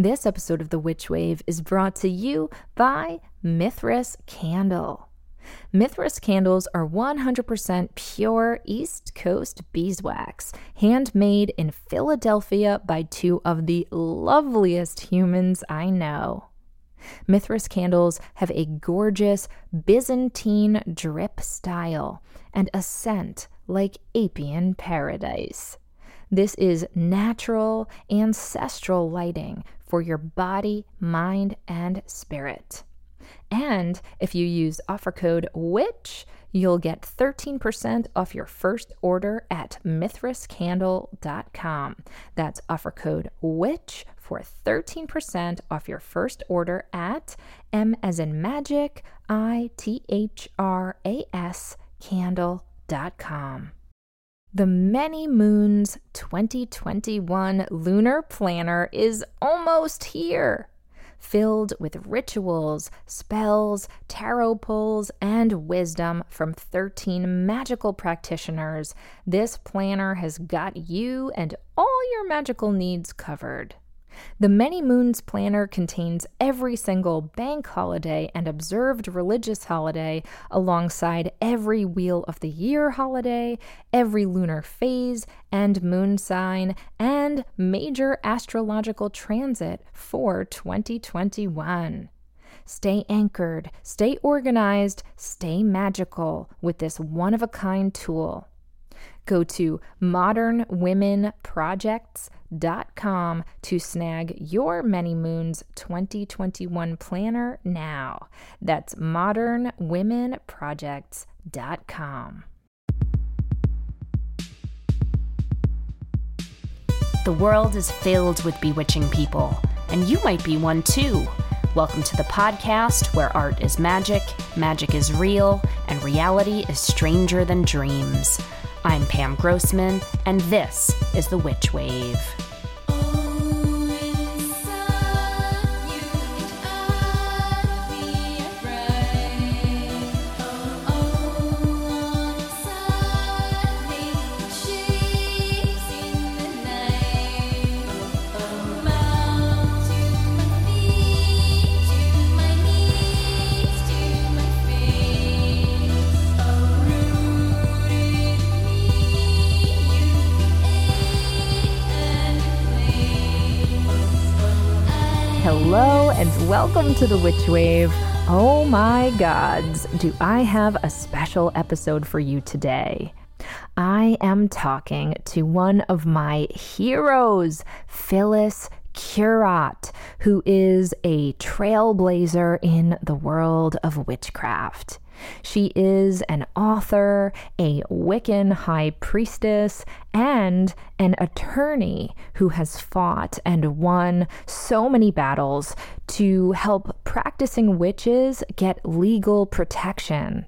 This episode of The Witch Wave is brought to you by Mithras Candle. Mithras candles are 100% pure East Coast beeswax, handmade in Philadelphia by two of the loveliest humans I know. Mithras candles have a gorgeous Byzantine drip style and a scent like Apian paradise. This is natural, ancestral lighting for your body, mind, and spirit. And if you use offer code WITCH, you'll get 13% off your first order at mithrascandle.com. That's offer code WITCH for 13% off your first order at M as in magic, I T H R A S candle.com. The Many Moons 2021 Lunar Planner is almost here. Filled with rituals, spells, tarot pulls, and wisdom from 13 magical practitioners, this planner has got you and all your magical needs covered. The Many Moons Planner contains every single bank holiday and observed religious holiday, alongside every Wheel of the Year holiday, every lunar phase and moon sign, and major astrological transit for 2021. Stay anchored, stay organized, stay magical with this one of a kind tool. Go to modernwomenprojects.com to snag your Many Moons 2021 planner now. That's modernwomenprojects.com. The world is filled with bewitching people, and you might be one too. Welcome to the podcast where art is magic, magic is real, and reality is stranger than dreams. I'm Pam Grossman, and this is The Witch Wave. Hello and welcome to the Witch Wave. Oh my gods, do I have a special episode for you today? I am talking to one of my heroes, Phyllis Curott, who is a trailblazer in the world of witchcraft. She is an author, a Wiccan high priestess, and an attorney who has fought and won so many battles to help practicing witches get legal protection.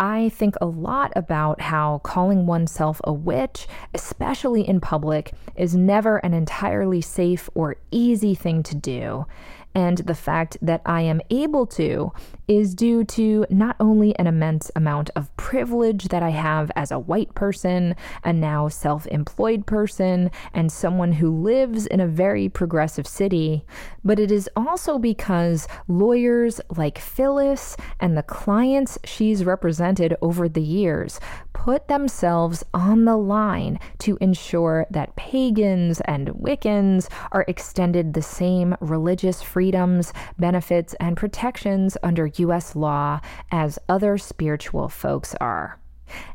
I think a lot about how calling oneself a witch, especially in public, is never an entirely safe or easy thing to do. And the fact that I am able to is due to not only an immense amount of privilege that I have as a white person, a now self employed person, and someone who lives in a very progressive city, but it is also because lawyers like Phyllis and the clients she's represented over the years put themselves on the line to ensure that pagans and Wiccans are extended the same religious freedoms, benefits, and protections under U.S. law as other spiritual folks are.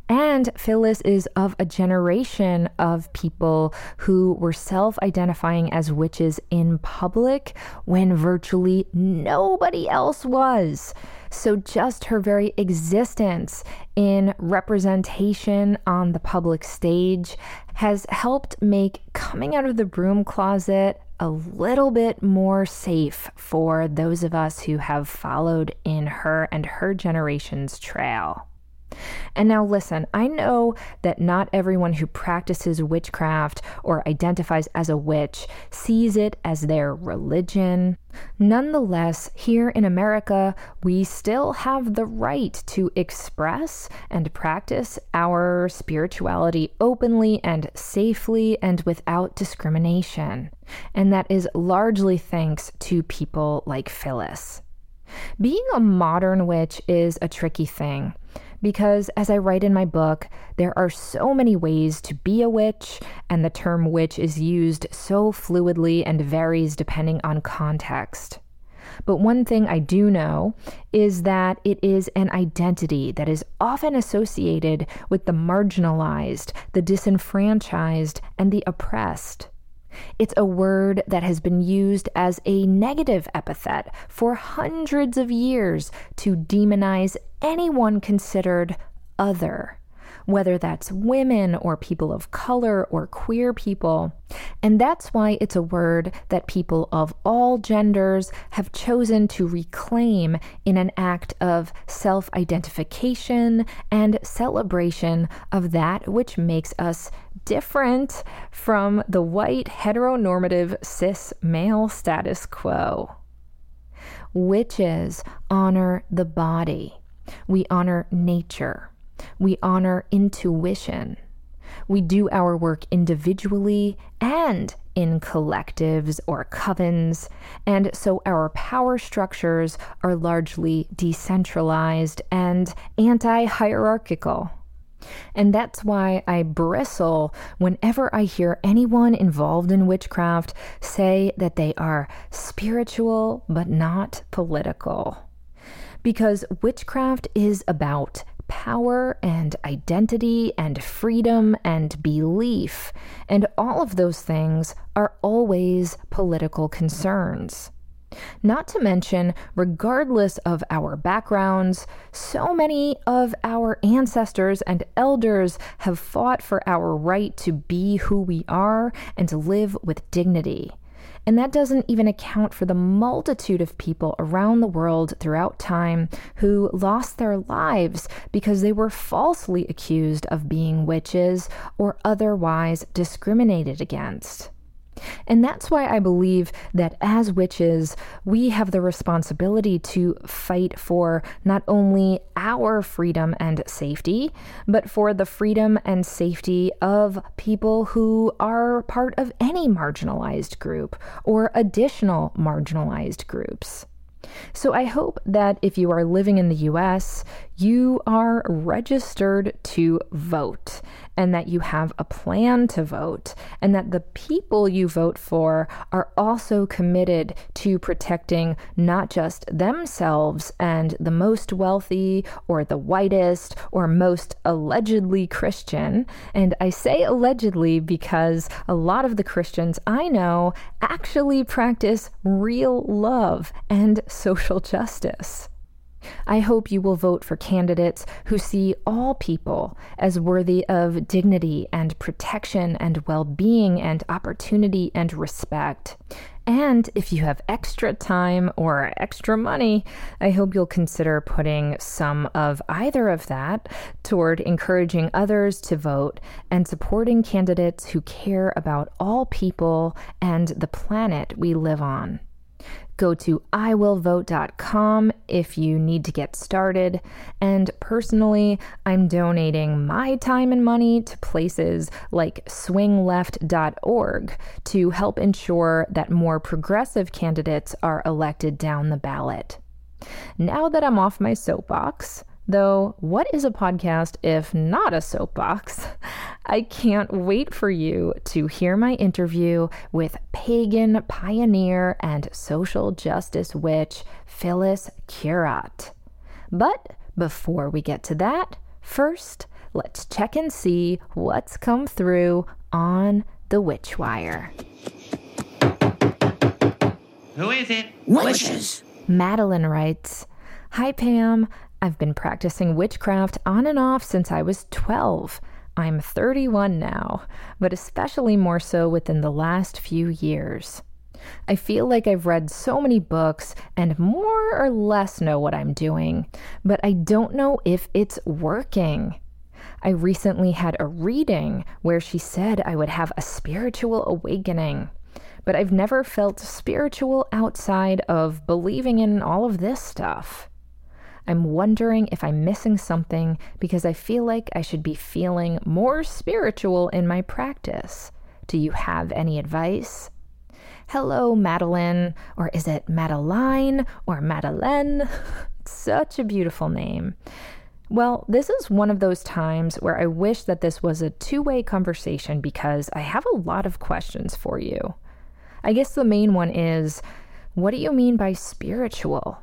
And Phyllis is of a generation of people who were self identifying as witches in public when virtually nobody else was. So, just her very existence in representation on the public stage has helped make coming out of the broom closet a little bit more safe for those of us who have followed in her and her generation's trail. And now, listen, I know that not everyone who practices witchcraft or identifies as a witch sees it as their religion. Nonetheless, here in America, we still have the right to express and practice our spirituality openly and safely and without discrimination. And that is largely thanks to people like Phyllis. Being a modern witch is a tricky thing because, as I write in my book, there are so many ways to be a witch, and the term witch is used so fluidly and varies depending on context. But one thing I do know is that it is an identity that is often associated with the marginalized, the disenfranchised, and the oppressed. It's a word that has been used as a negative epithet for hundreds of years to demonize anyone considered other whether that's women or people of color or queer people. And that's why it's a word that people of all genders have chosen to reclaim in an act of self identification and celebration of that which makes us different from the white heteronormative cis male status quo. Witches honor the body. We honor nature. We honor intuition. We do our work individually and in collectives or covens, and so our power structures are largely decentralized and anti hierarchical. And that's why I bristle whenever I hear anyone involved in witchcraft say that they are spiritual but not political. Because witchcraft is about power and identity and freedom and belief. And all of those things are always political concerns. Not to mention, regardless of our backgrounds, so many of our ancestors and elders have fought for our right to be who we are and to live with dignity. And that doesn't even account for the multitude of people around the world throughout time who lost their lives because they were falsely accused of being witches or otherwise discriminated against. And that's why I believe that as witches, we have the responsibility to fight for not only our freedom and safety, but for the freedom and safety of people who are part of any marginalized group or additional marginalized groups. So I hope that if you are living in the US, you are registered to vote and that you have a plan to vote, and that the people you vote for are also committed to protecting not just themselves and the most wealthy or the whitest or most allegedly Christian. And I say allegedly because a lot of the Christians I know actually practice real love and social justice. I hope you will vote for candidates who see all people as worthy of dignity and protection and well being and opportunity and respect. And if you have extra time or extra money, I hope you'll consider putting some of either of that toward encouraging others to vote and supporting candidates who care about all people and the planet we live on. Go to iwillvote.com if you need to get started. And personally, I'm donating my time and money to places like swingleft.org to help ensure that more progressive candidates are elected down the ballot. Now that I'm off my soapbox, Though, what is a podcast if not a soapbox? I can't wait for you to hear my interview with pagan pioneer and social justice witch Phyllis Curott. But before we get to that, first, let's check and see what's come through on the Witch Wire. Who is it? Witches. Madeline writes Hi, Pam. I've been practicing witchcraft on and off since I was 12. I'm 31 now, but especially more so within the last few years. I feel like I've read so many books and more or less know what I'm doing, but I don't know if it's working. I recently had a reading where she said I would have a spiritual awakening, but I've never felt spiritual outside of believing in all of this stuff. I'm wondering if I'm missing something because I feel like I should be feeling more spiritual in my practice. Do you have any advice? Hello, Madeline, or is it Madeline or Madeleine? Such a beautiful name. Well, this is one of those times where I wish that this was a two way conversation because I have a lot of questions for you. I guess the main one is what do you mean by spiritual?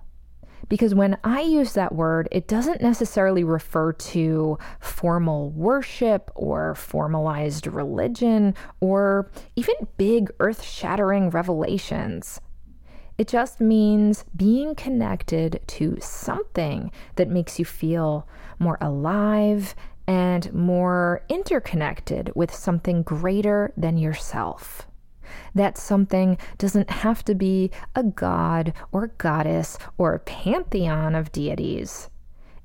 Because when I use that word, it doesn't necessarily refer to formal worship or formalized religion or even big earth shattering revelations. It just means being connected to something that makes you feel more alive and more interconnected with something greater than yourself. That something doesn't have to be a god or goddess or a pantheon of deities.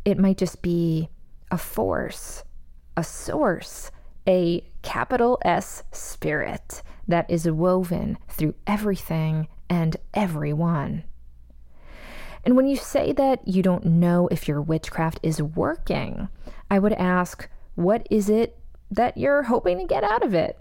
It might just be a force, a source, a capital S spirit that is woven through everything and everyone. And when you say that you don't know if your witchcraft is working, I would ask, what is it that you're hoping to get out of it?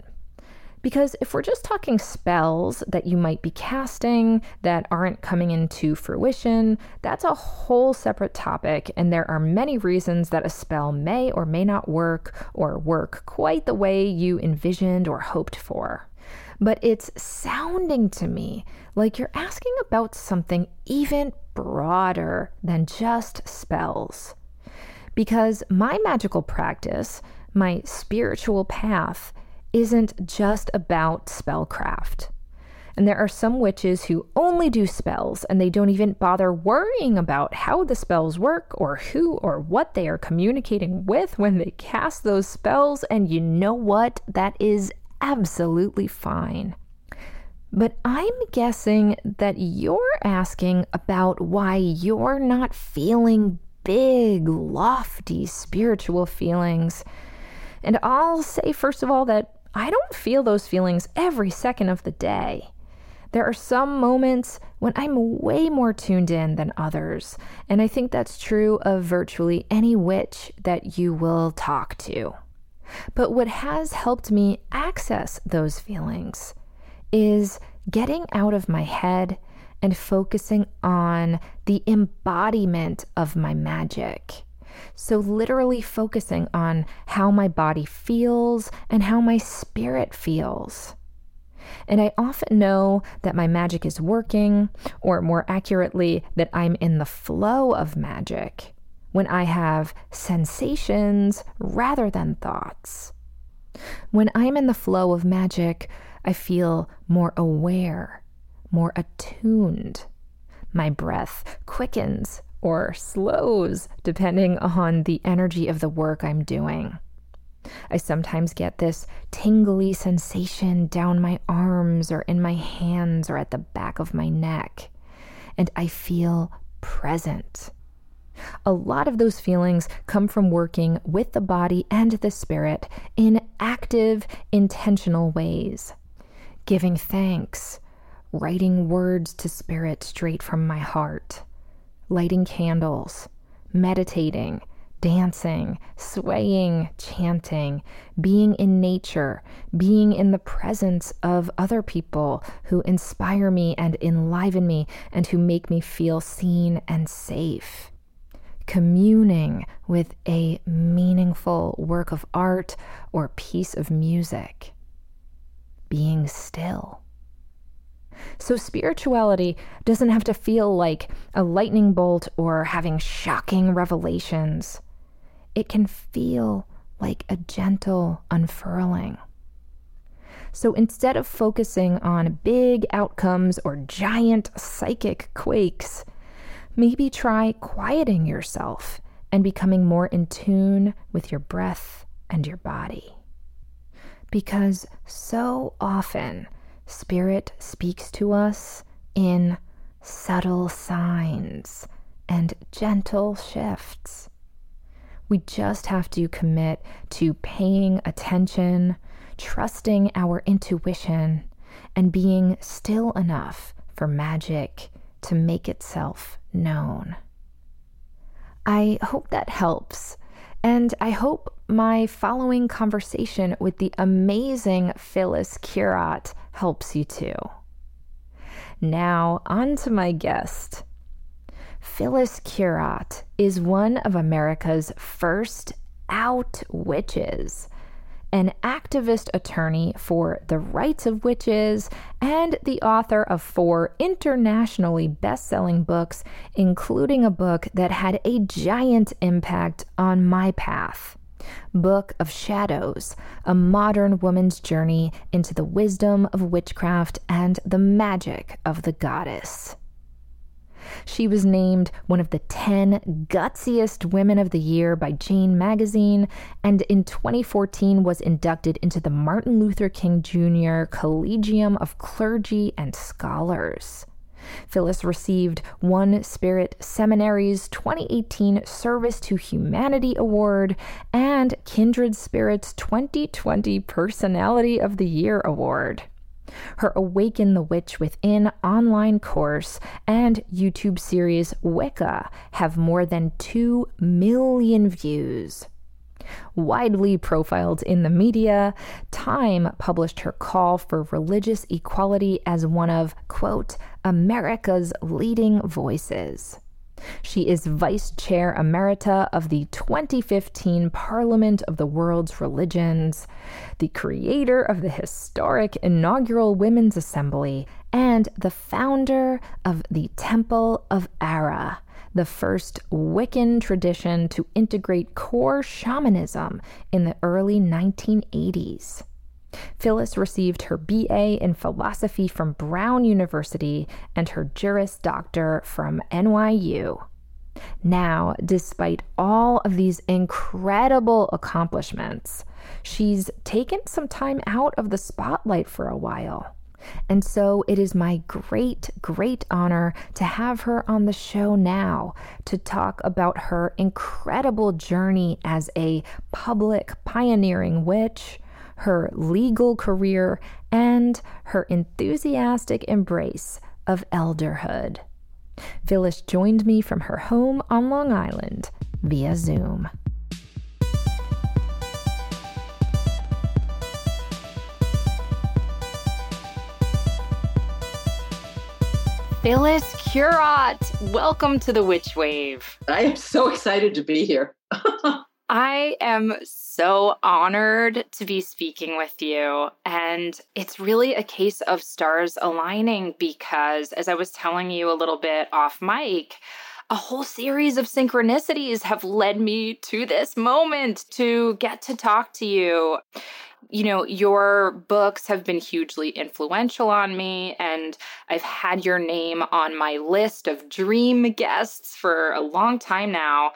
Because if we're just talking spells that you might be casting that aren't coming into fruition, that's a whole separate topic, and there are many reasons that a spell may or may not work or work quite the way you envisioned or hoped for. But it's sounding to me like you're asking about something even broader than just spells. Because my magical practice, my spiritual path, isn't just about spellcraft. And there are some witches who only do spells and they don't even bother worrying about how the spells work or who or what they are communicating with when they cast those spells. And you know what? That is absolutely fine. But I'm guessing that you're asking about why you're not feeling big, lofty spiritual feelings. And I'll say, first of all, that I don't feel those feelings every second of the day. There are some moments when I'm way more tuned in than others, and I think that's true of virtually any witch that you will talk to. But what has helped me access those feelings is getting out of my head and focusing on the embodiment of my magic. So, literally focusing on how my body feels and how my spirit feels. And I often know that my magic is working, or more accurately, that I'm in the flow of magic when I have sensations rather than thoughts. When I'm in the flow of magic, I feel more aware, more attuned. My breath quickens or slows depending on the energy of the work I'm doing. I sometimes get this tingly sensation down my arms or in my hands or at the back of my neck, and I feel present. A lot of those feelings come from working with the body and the spirit in active, intentional ways. Giving thanks, writing words to spirit straight from my heart, lighting candles, meditating, dancing, swaying, chanting, being in nature, being in the presence of other people who inspire me and enliven me and who make me feel seen and safe. Communing with a meaningful work of art or piece of music. Being still so, spirituality doesn't have to feel like a lightning bolt or having shocking revelations. It can feel like a gentle unfurling. So instead of focusing on big outcomes or giant psychic quakes, maybe try quieting yourself and becoming more in tune with your breath and your body. Because so often, Spirit speaks to us in subtle signs and gentle shifts. We just have to commit to paying attention, trusting our intuition, and being still enough for magic to make itself known. I hope that helps. And I hope my following conversation with the amazing Phyllis Curott helps you too. Now, on to my guest. Phyllis Curott is one of America's first out witches, an activist attorney for the rights of witches, and the author of four internationally best selling books, including a book that had a giant impact on my path. Book of Shadows, a modern woman's journey into the wisdom of witchcraft and the magic of the goddess. She was named one of the 10 gutsiest women of the year by Jane magazine, and in 2014 was inducted into the Martin Luther King Jr. Collegium of Clergy and Scholars. Phyllis received One Spirit Seminary's 2018 Service to Humanity Award and Kindred Spirit's 2020 Personality of the Year Award. Her Awaken the Witch Within online course and YouTube series Wicca have more than 2 million views. Widely profiled in the media, Time published her call for religious equality as one of, quote, America's leading voices. She is Vice Chair Emerita of the 2015 Parliament of the World's Religions, the creator of the historic inaugural Women's Assembly, and the founder of the Temple of Ara, the first Wiccan tradition to integrate core shamanism in the early 1980s. Phyllis received her BA in philosophy from Brown University and her Juris Doctor from NYU. Now, despite all of these incredible accomplishments, she's taken some time out of the spotlight for a while. And so it is my great, great honor to have her on the show now to talk about her incredible journey as a public pioneering witch, her legal career, and her enthusiastic embrace of elderhood. Phyllis joined me from her home on Long Island via Zoom. Phyllis Curott, welcome to the Witch Wave. I am so excited to be here. I am so honored to be speaking with you. And it's really a case of stars aligning because, as I was telling you a little bit off mic, a whole series of synchronicities have led me to this moment to get to talk to you. You know, your books have been hugely influential on me, and I've had your name on my list of dream guests for a long time now.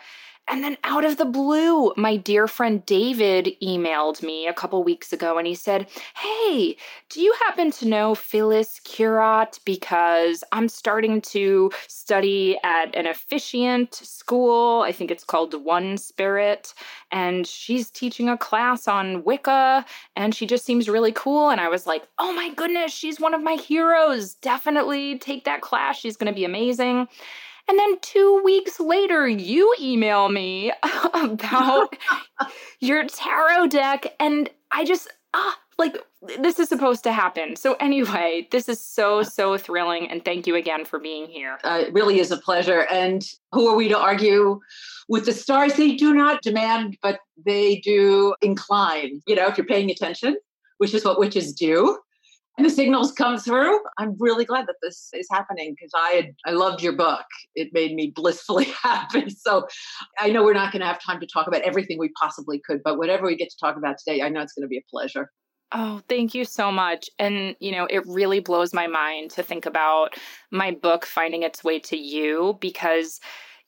And then out of the blue, my dear friend David emailed me a couple weeks ago and he said, Hey, do you happen to know Phyllis Curott? Because I'm starting to study at an officiant school. I think it's called One Spirit. And she's teaching a class on Wicca and she just seems really cool. And I was like, Oh my goodness, she's one of my heroes. Definitely take that class. She's going to be amazing. And then two weeks later, you email me about your tarot deck. And I just, ah, like, this is supposed to happen. So, anyway, this is so, so thrilling. And thank you again for being here. Uh, it really is a pleasure. And who are we to argue with the stars? They do not demand, but they do incline. You know, if you're paying attention, which is what witches do, the signals come through. I'm really glad that this is happening because I had, I loved your book. It made me blissfully happy. So I know we're not going to have time to talk about everything we possibly could, but whatever we get to talk about today, I know it's going to be a pleasure. Oh, thank you so much. And, you know, it really blows my mind to think about my book finding its way to you because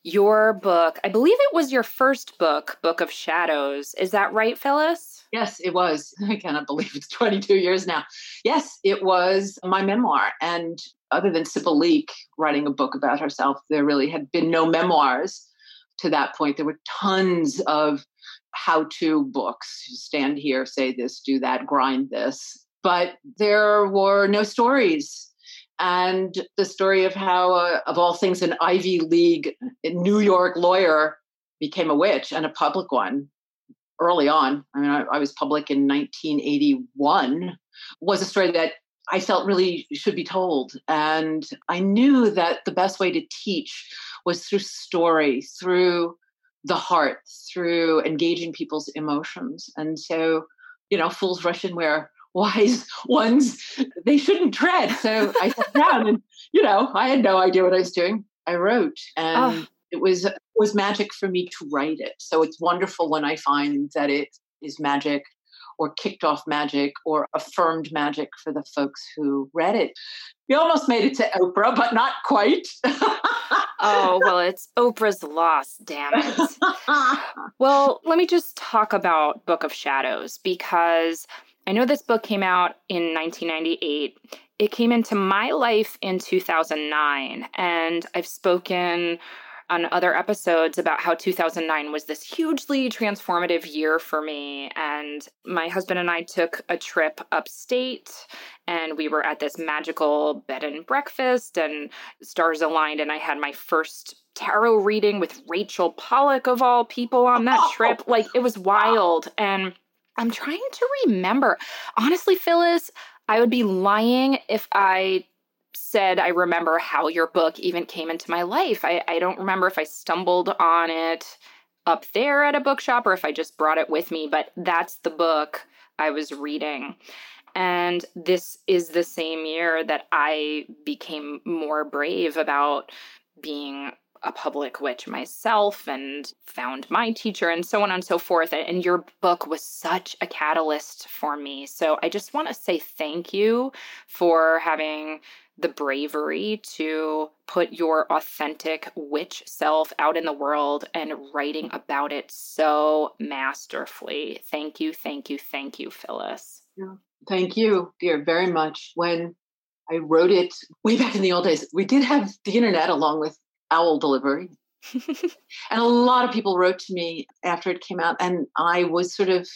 your book, I believe it was your first book, Book of Shadows. Is that right, Phyllis? Yes, it was. I cannot believe it's 22 years now. Yes, it was my memoir. And other than Sybil Leek writing a book about herself, there really had been no memoirs to that point. There were tons of how to books stand here, say this, do that, grind this. But there were no stories. And the story of how, uh, of all things, an Ivy League New York lawyer became a witch and a public one early on. I mean, I, I was public in 1981, was a story that I felt really should be told. And I knew that the best way to teach was through story, through the heart, through engaging people's emotions. And so, you know, fools rush in where wise ones they shouldn't tread. So I sat down and, you know, I had no idea what I was doing. I wrote oh. and oh. It was it was magic for me to write it. So it's wonderful when I find that it is magic or kicked off magic or affirmed magic for the folks who read it. You almost made it to Oprah, but not quite. oh, well, it's Oprah's loss, damn it. well, let me just talk about Book of Shadows because I know this book came out in 1998. It came into my life in 2009, and I've spoken on other episodes about how 2009 was this hugely transformative year for me. And my husband and I took a trip upstate and we were at this magical bed and breakfast and stars aligned. And I had my first tarot reading with Rachel Pollack, of all people, on that oh. trip. Like it was wild. And I'm trying to remember. Honestly, Phyllis, I would be lying if I said I remember how your book even came into my life. I, I don't remember if I stumbled on it up there at a bookshop or if I just brought it with me, but that's the book I was reading. And this is the same year that I became more brave about being a public witch myself and found my teacher and so on and so forth. And your book was such a catalyst for me. So I just want to say thank you for having the bravery to put your authentic witch self out in the world and writing about it so masterfully. Thank you, thank you, thank you, Phyllis. Yeah. Thank you, dear, very much. When I wrote it way back in the old days, we did have the internet along with owl delivery. and a lot of people wrote to me after it came out, and I was sort of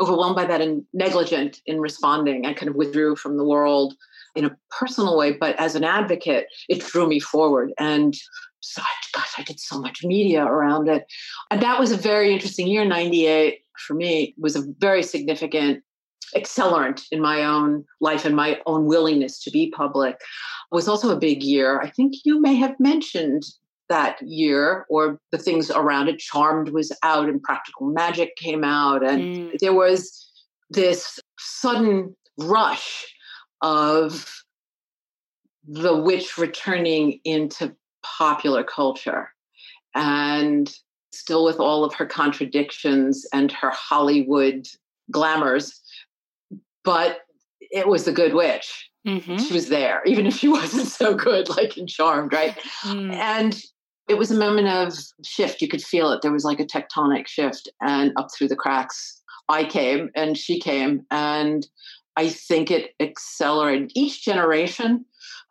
overwhelmed by that and negligent in responding. I kind of withdrew from the world in a personal way, but as an advocate, it drew me forward. And so, gosh, I did so much media around it. And that was a very interesting year. 98 for me was a very significant accelerant in my own life and my own willingness to be public it was also a big year i think you may have mentioned that year or the things around it charmed was out and practical magic came out and mm. there was this sudden rush of the witch returning into popular culture and still with all of her contradictions and her Hollywood glamours, but it was the good witch. Mm-hmm. She was there, even if she wasn't so good, like in Charmed, right? Mm. And it was a moment of shift. You could feel it. There was like a tectonic shift, and up through the cracks, I came and she came, and I think it accelerated each generation,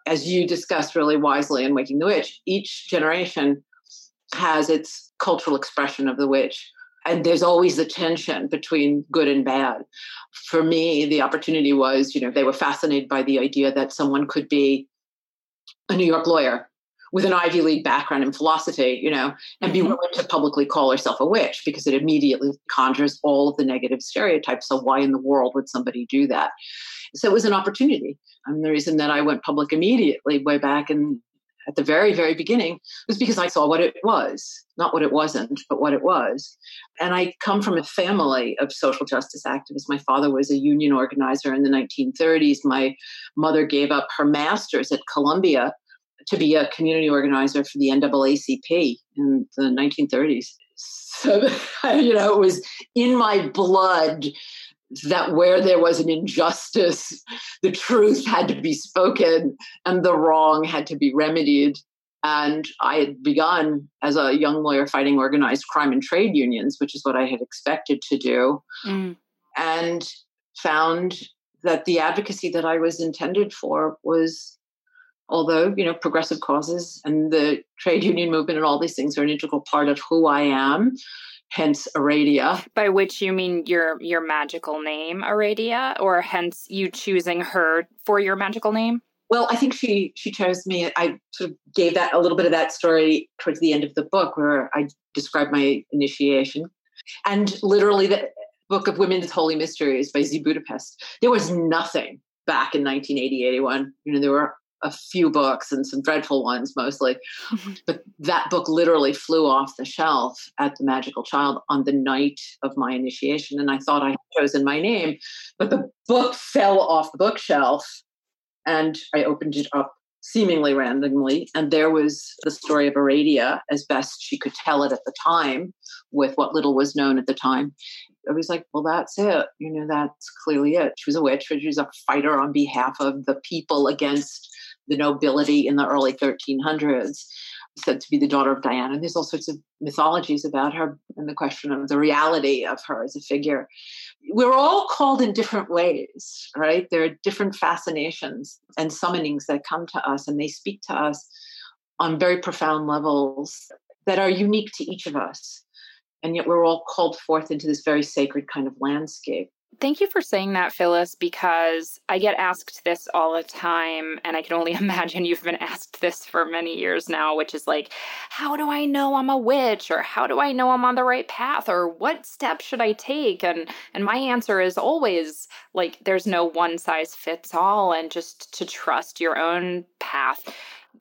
as you discussed really wisely in Waking the Witch, each generation has its cultural expression of the witch. And there's always the tension between good and bad. For me, the opportunity was, you know, they were fascinated by the idea that someone could be a New York lawyer with an Ivy League background in philosophy, you know, and be mm-hmm. willing to publicly call herself a witch because it immediately conjures all of the negative stereotypes. So why in the world would somebody do that? So it was an opportunity. And the reason that I went public immediately way back in at the very, very beginning was because I saw what it was, not what it wasn't, but what it was. And I come from a family of social justice activists. My father was a union organizer in the 1930s. My mother gave up her master's at Columbia to be a community organizer for the NAACP in the 1930s. So, you know, it was in my blood that where there was an injustice, the truth had to be spoken and the wrong had to be remedied. And I had begun as a young lawyer fighting organized crime and trade unions, which is what I had expected to do. Mm. and found that the advocacy that I was intended for was, although, you know, progressive causes and the trade union movement and all these things are an integral part of who I am, hence Aradia. By which you mean your your magical name, Aradia, or hence you choosing her for your magical name? Well, I think she she chose me. I sort of gave that a little bit of that story towards the end of the book, where I described my initiation, and literally the book of Women's Holy Mysteries by Z Budapest. There was nothing back in 1980, 81. You know, there were a few books and some dreadful ones mostly, mm-hmm. but that book literally flew off the shelf at the Magickal Childe on the night of my initiation, and I thought I had chosen my name, but the book fell off the bookshelf and I opened it up seemingly randomly. And there was the story of Aradia as best she could tell it at the time with what little was known at the time. I was like, well, that's it. You know, that's clearly it. She was a witch, she was a fighter on behalf of the people against the nobility in the early 1300s said to be the daughter of Diana. And there's all sorts of mythologies about her and the question of the reality of her as a figure. We're all called in different ways, right? There are different fascinations and summonings that come to us, and they speak to us on very profound levels that are unique to each of us. And yet we're all called forth into this very sacred kind of landscape. Thank you for saying that, Phyllis, because I get asked this all the time. And I can only imagine you've been asked this for many years now, which is like, how do I know I'm a witch? Or how do I know I'm on the right path? Or what steps should I take? And and my answer is always like there's no one size fits all and just to trust your own path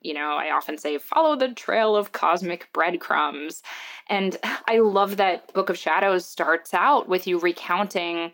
you know, I often say, follow the trail of cosmic breadcrumbs. And I love that Book of Shadows starts out with you recounting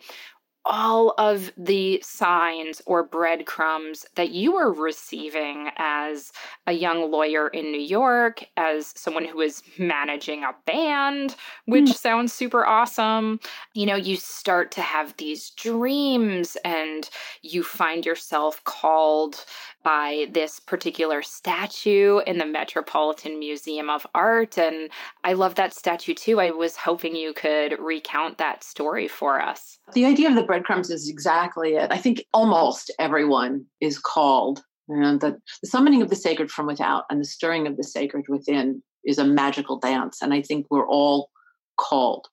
all of the signs or breadcrumbs that you were receiving as a young lawyer in New York, as someone who is managing a band, which mm. sounds super awesome. You know, you start to have these dreams and you find yourself called by this particular statue in the Metropolitan Museum of Art. And I love that statue too. I was hoping you could recount that story for us. The idea of the breadcrumbs is exactly it. I think almost everyone is called. And the, the summoning of the sacred from without and the stirring of the sacred within is a magical dance. And I think we're all called.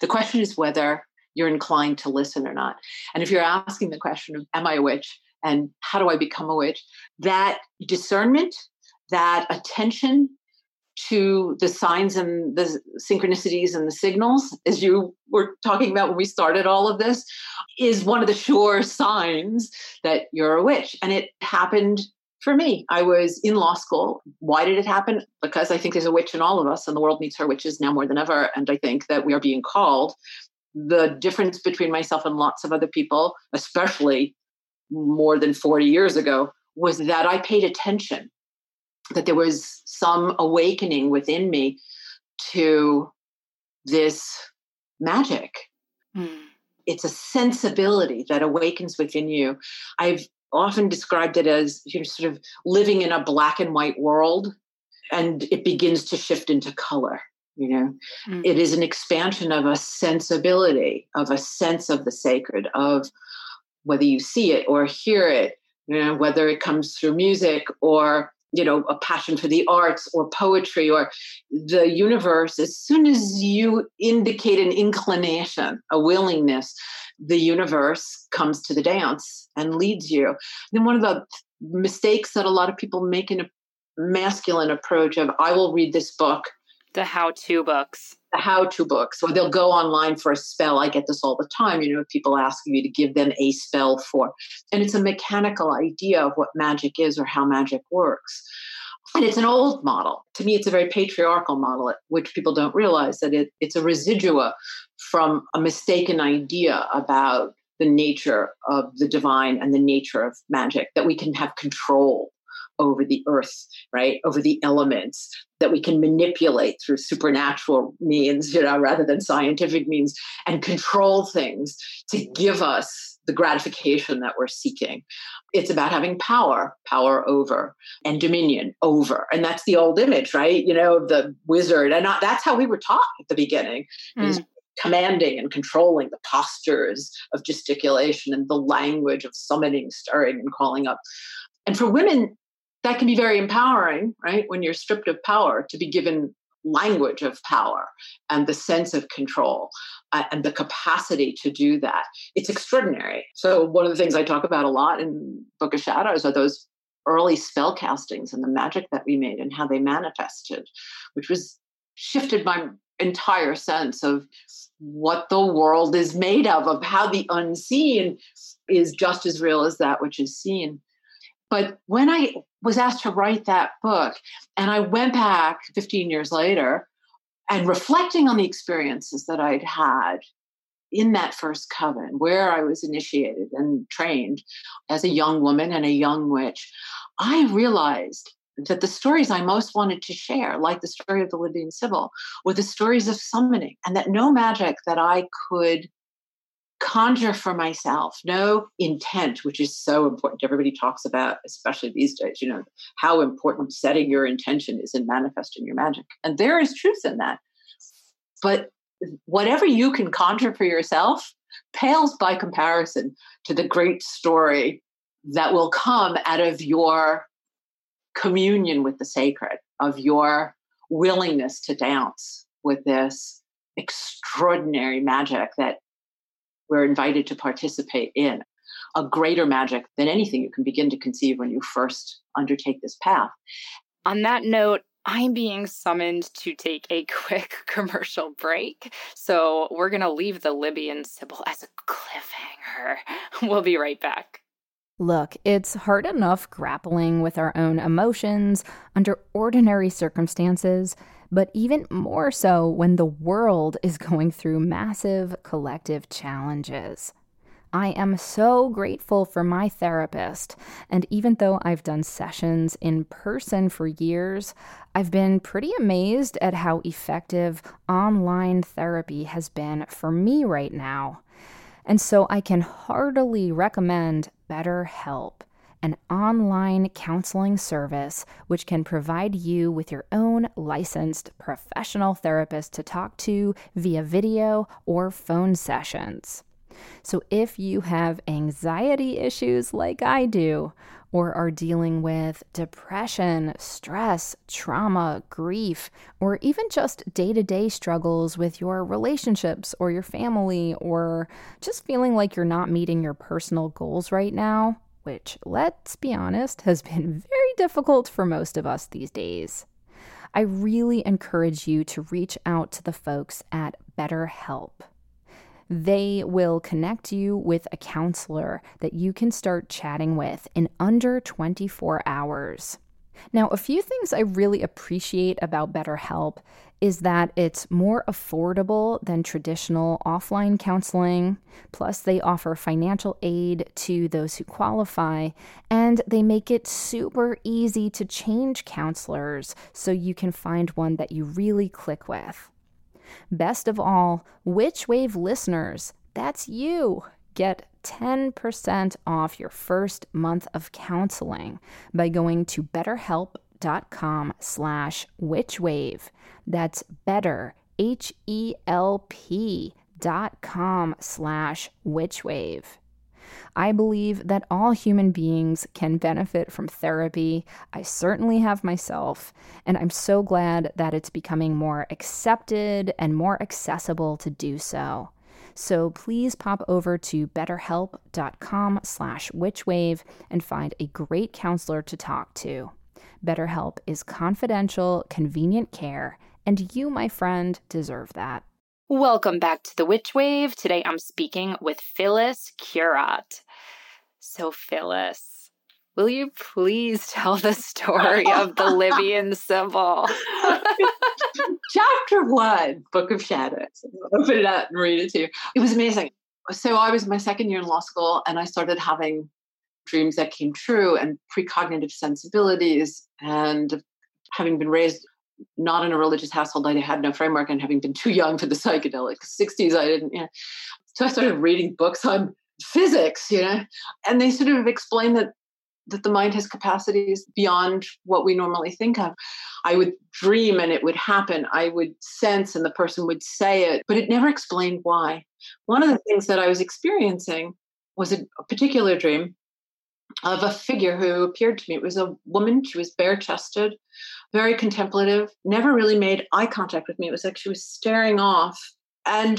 The question is whether you're inclined to listen or not. And if you're asking the question of, Am I a witch? And how do I become a witch? That discernment, that attention to the signs and the synchronicities and the signals, as you were talking about when we started all of this, is one of the sure signs that you're a witch. And it happened for me. I was in law school. Why did it happen? Because I think there's a witch in all of us, and the world needs her witches now more than ever. And I think that we are being called. The difference between myself and lots of other people, especially more than 40 years ago was that I paid attention, that there was some awakening within me to this magic. Mm. It's a sensibility that awakens within you. I've often described it as you know, sort of living in a black and white world, and it begins to shift into color. You know, mm. it is an expansion of a sensibility, of a sense of the sacred, of whether you see it or hear it, you know, whether it comes through music or you know a passion for the arts or poetry or the universe as soon as you indicate an inclination a willingness the universe comes to the dance and leads you. Then one of the mistakes that a lot of people make in a masculine approach of i will read this book the how-to books. The how-to books or they'll go online for a spell. I get this all the time you know people asking you to give them a spell for and it's a mechanical idea of what magic is or how magic works. And it's an old model. To me it's a very patriarchal model which people don't realize that it, it's a residua from a mistaken idea about the nature of the divine and the nature of magic that we can have control over the earth, right? Over the elements that we can manipulate through supernatural means, you know, rather than scientific means, and control things to give us the gratification that we're seeking. It's about having power, power over, and dominion over. And that's the old image, right? You know, the wizard. And not, that's how we were taught at the beginning. Mm. commanding and controlling the postures of gesticulation and the language of summoning, stirring, and calling up. And for women, that can be very empowering, right? When you're stripped of power, to be given language of power and the sense of control uh, and the capacity to do that. It's extraordinary. So, one of the things I talk about a lot in Book of Shadows are those early spell castings and the magic that we made and how they manifested, which was shifted my entire sense of what the world is made of, of how the unseen is just as real as that which is seen. But when I was asked to write that book, and I went back 15 years later and reflecting on the experiences that I'd had in that first coven, where I was initiated and trained as a young woman and a young witch, I realized that the stories I most wanted to share, like the story of the Libyan Sibyl, were the stories of summoning, and that no magic that I could conjure for myself, no intent, which is so important. Everybody talks about, especially these days, you know, how important setting your intention is in manifesting your magic. And there is truth in that. But whatever you can conjure for yourself pales by comparison to the great story that will come out of your communion with the sacred, of your willingness to dance with this extraordinary magic that we're invited to participate in a greater magic than anything you can begin to conceive when you first undertake this path. On that note, I'm being summoned to take a quick commercial break. So we're going to leave the Libyan Sibyl as a cliffhanger. We'll be right back. Look, it's hard enough grappling with our own emotions under ordinary circumstances but even more so when the world is going through massive collective challenges. I am so grateful for my therapist, and even though I've done sessions in person for years, I've been pretty amazed at how effective online therapy has been for me right now. And so I can heartily recommend BetterHelp an online counseling service which can provide you with your own licensed professional therapist to talk to via video or phone sessions. So, if you have anxiety issues like I do, or are dealing with depression, stress, trauma, grief, or even just day to day struggles with your relationships or your family, or just feeling like you're not meeting your personal goals right now, which, let's be honest, has been very difficult for most of us these days. I really encourage you to reach out to the folks at BetterHelp. They will connect you with a counselor that you can start chatting with in under 24 hours. Now, a few things I really appreciate about BetterHelp is that it's more affordable than traditional offline counseling. Plus, they offer financial aid to those who qualify, and they make it super easy to change counselors so you can find one that you really click with. Best of all, Witch Wave listeners, that's you, get 10% off your first month of counseling by going to betterhelp.com slash witchwave. That's better, H-E-L-P dot com slash witchwave. I believe that all human beings can benefit from therapy. I certainly have myself, and I'm so glad that it's becoming more accepted and more accessible to do so. So please pop over to betterhelp.com slash witchwave and find a great counselor to talk to. BetterHelp is confidential, convenient care, and you, my friend, deserve that. Welcome back to the Witch Wave. Today I'm speaking with Phyllis Curott. So, Phyllis, will you please tell the story of the Libyan Sibyl? Chapter one, Book of Shadows. Open it up and read it to you. It was amazing. So, I was my second year in law school and I started having dreams that came true and precognitive sensibilities and having been raised not in a religious household. I had no framework, and having been too young for the psychedelic 60s, I didn't. Know. So I started reading books on physics, you know, and they sort of explain that that the mind has capacities beyond what we normally think of. I would dream and it would happen. I would sense and the person would say it, but it never explained why. One of the things that I was experiencing was a, a particular dream of a figure who appeared to me. It was a woman, she was bare chested, very contemplative, never really made eye contact with me. It was like she was staring off. And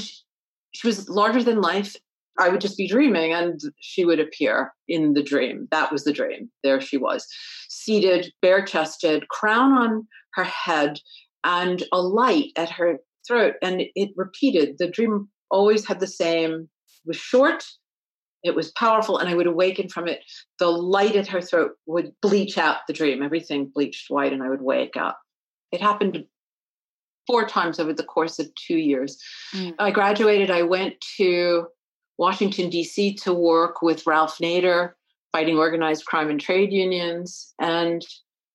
she was larger than life I would just be dreaming and she would appear in the dream. That was the dream. There she was, seated, bare chested, crown on her head, and a light at her throat. And it repeated. The dream always had the same, was short, it was powerful, and I would awaken from it. The light at her throat would bleach out the dream. Everything bleached white, and I would wake up. It happened four times over the course of two years. Mm. I graduated, I went to Washington, D.C. to work with Ralph Nader, fighting organized crime and trade unions, and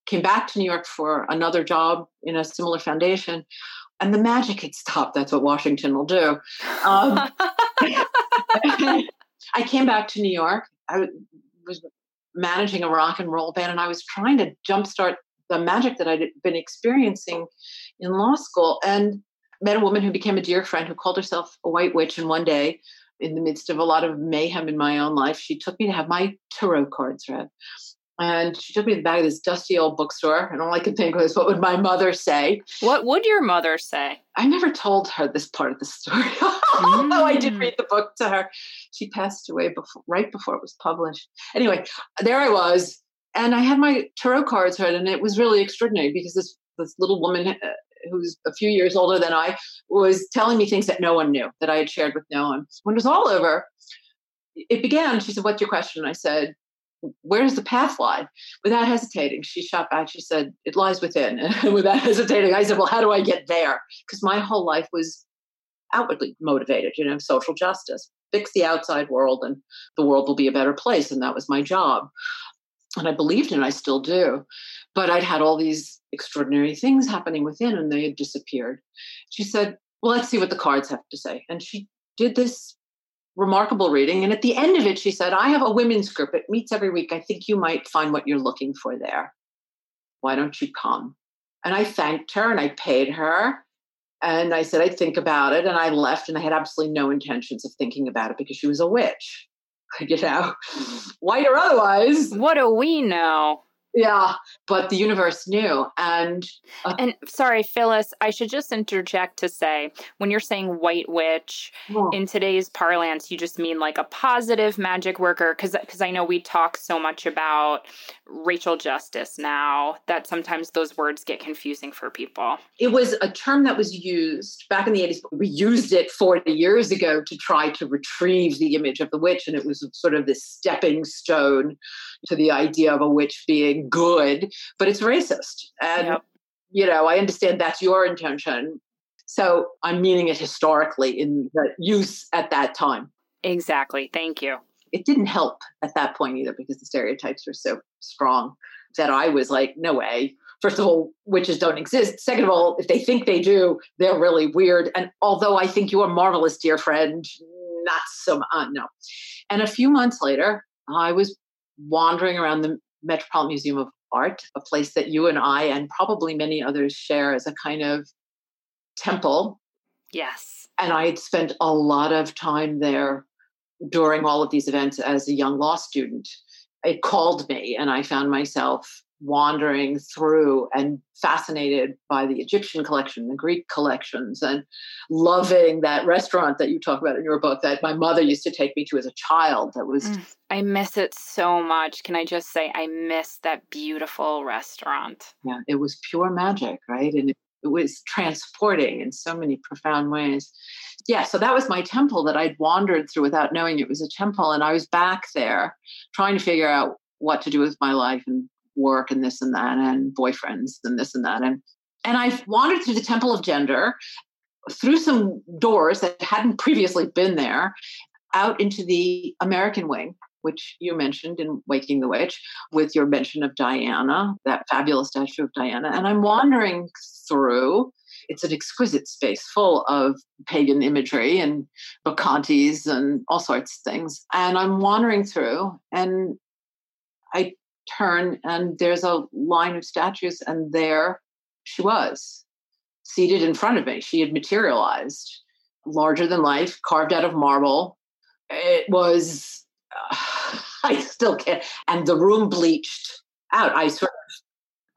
came back to New York for another job in a similar foundation. And the magic had stopped. That's what Washington will do. Um, I came back to New York. I was managing a rock and roll band, and I was trying to jumpstart the magic that I'd been experiencing in law school. And met a woman who became a dear friend who called herself a white witch. And one day in the midst of a lot of mayhem in my own life, she took me to have my tarot cards read. And she took me to the back of this dusty old bookstore. And all I could think was, what would my mother say? What would your mother say? I never told her this part of the story, although I did mm. read the book to her. She passed away before, right before it was published. Anyway, there I was. And I had my tarot cards read, and it was really extraordinary because this this little woman uh, who's a few years older than I, was telling me things that no one knew, that I had shared with no one. When it was all over, it began. She said, What's your question? I said, Where does the path lie? Without hesitating, she shot back. She said, It lies within. And without hesitating, I said, Well, how do I get there? Because my whole life was outwardly motivated, you know, social justice. Fix the outside world and the world will be a better place. And that was my job. And I believed in it, I still do. But I'd had all these extraordinary things happening within and they had disappeared. She said, Well, let's see what the cards have to say. And she did this remarkable reading. And at the end of it, she said, I have a women's group. It meets every week. I think you might find what you're looking for there. Why don't you come? And I thanked her and I paid her. And I said, I'd think about it. And I left and I had absolutely no intentions of thinking about it because she was a witch, you know, white or otherwise. What do we know? Yeah, but the universe knew. And uh, and sorry, Phyllis, I should just interject to say when you're saying white witch oh. in today's parlance, you just mean like a positive magic worker because because I know we talk so much about racial justice now that sometimes those words get confusing for people. It was a term that was used back in the 80s. We used it 40 years ago to try to retrieve the image of the witch, and it was sort of this stepping stone to the idea of a witch being good, but it's racist. And, yep. you know, I understand that's your intention. So I'm meaning it historically in the use at that time. Exactly. Thank you. It didn't help at that point either because the stereotypes were so strong that I was like, no way. First of all, witches don't exist. Second of all, if they think they do, they're really weird. And although I think you are marvelous, dear friend, not so uh, no. And a few months later, I was wandering around the Metropolitan Museum of Art, a place that you and I and probably many others share as a kind of temple. Yes. And I had spent a lot of time there during all of these events as a young law student. It called me, and I found myself wandering through and fascinated by the Egyptian collection, the Greek collections, and loving that restaurant that you talk about in your book that my mother used to take me to as a child. That was. Mm, I miss it so much. Can I just say, I miss that beautiful restaurant? Yeah, it was pure magic, right? And it, it was transporting in so many profound ways. Yeah, so that was my temple that I'd wandered through without knowing it was a temple. And I was back there trying to figure out what to do with my life and work and this and that and boyfriends and this and that and and I wandered through the Temple of Dendur through some doors that hadn't previously been there out into the American wing which you mentioned in Waking the Witch, with your mention of Diana, that fabulous statue of Diana. And I'm wandering through. It's an exquisite space full of pagan imagery and bacchantes and all sorts of things. And I'm wandering through, and I turn and there's a line of statues, and there she was, seated in front of me. She had materialized, larger than life, carved out of marble. It was, uh, I still can't, and the room bleached out. I sort of,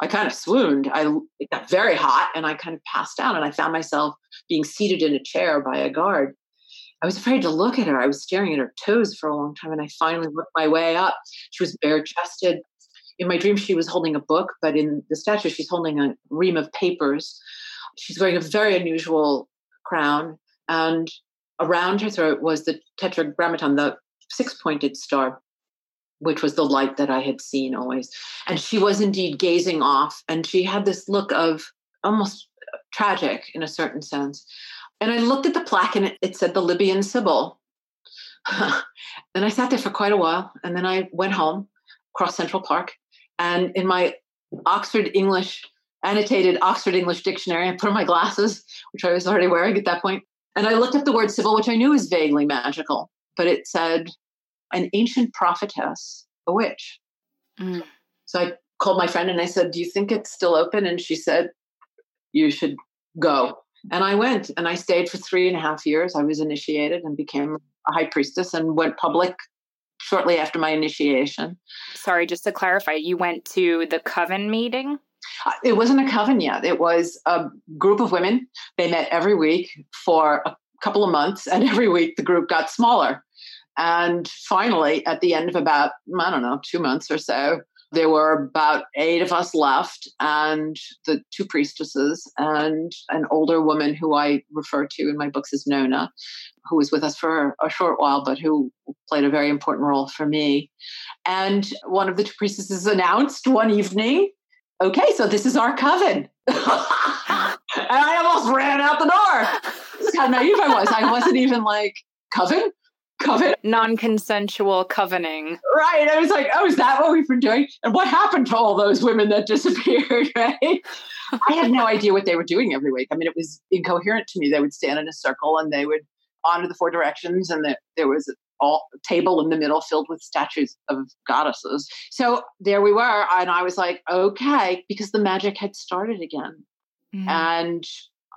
I kind of swooned. I it got very hot and I kind of passed out and I found myself being seated in a chair by a guard. I was afraid to look at her. I was staring at her toes for a long time and I finally worked my way up. She was bare chested. In my dream, she was holding a book, but in the statue, she's holding a ream of papers. She's wearing a very unusual crown, and around her throat was the tetragrammaton, the six pointed star which was the light that I had seen always. And she was indeed gazing off, and she had this look of almost tragic in a certain sense. And I looked at the plaque, and it, it said the Libyan Sibyl. and I sat there for quite a while, and then I went home across Central Park, and in my Oxford English annotated Oxford English dictionary, I put on my glasses, which I was already wearing at that point, and I looked up the word Sibyl, which I knew was vaguely magical, but it said an ancient prophetess, a witch. Mm. So I called my friend and I said, Do you think it's still open? And she said, You should go. And I went and I stayed for three and a half years. I was initiated and became a high priestess and went public shortly after my initiation. Sorry, just to clarify, you went to the coven meeting? Uh, it wasn't a coven yet. It was a group of women. They met every week for a couple of months, and every week the group got smaller. And finally, at the end of about, I don't know, two months or so, there were about eight of us left, and the two priestesses, and an older woman who I refer to in my books as Nona, who was with us for a short while, but who played a very important role for me. And one of the two priestesses announced one evening, okay, so this is our coven. and I almost ran out the door. That's how naive I was. I wasn't even like, coven? Coven non-consensual covening. Right. I was like oh is that what we've been doing? And what happened to all those women that disappeared right? I had no idea what they were doing every week. I mean it was incoherent to me. They would stand in a circle and they would honor the four directions and the, there was a table in the middle filled with statues of goddesses. So there we were and i was like okay because the magic had started again. Mm-hmm. and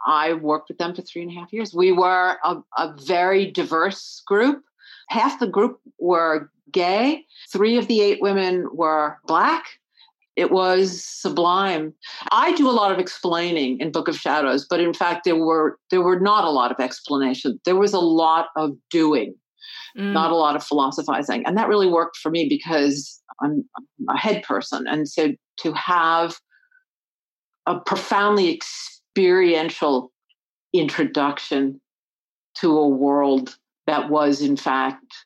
I worked with them for three and a half years. We were a, a very diverse group half the group were gay, three of the eight women were black. It was sublime. I do a lot of explaining in Book of Shadows, but in fact there were there were not a lot of explanation. There was a lot of doing, mm. not a lot of philosophizing. And that really worked for me because I'm a head person. And so to have a profoundly experiential introduction to a world that was in fact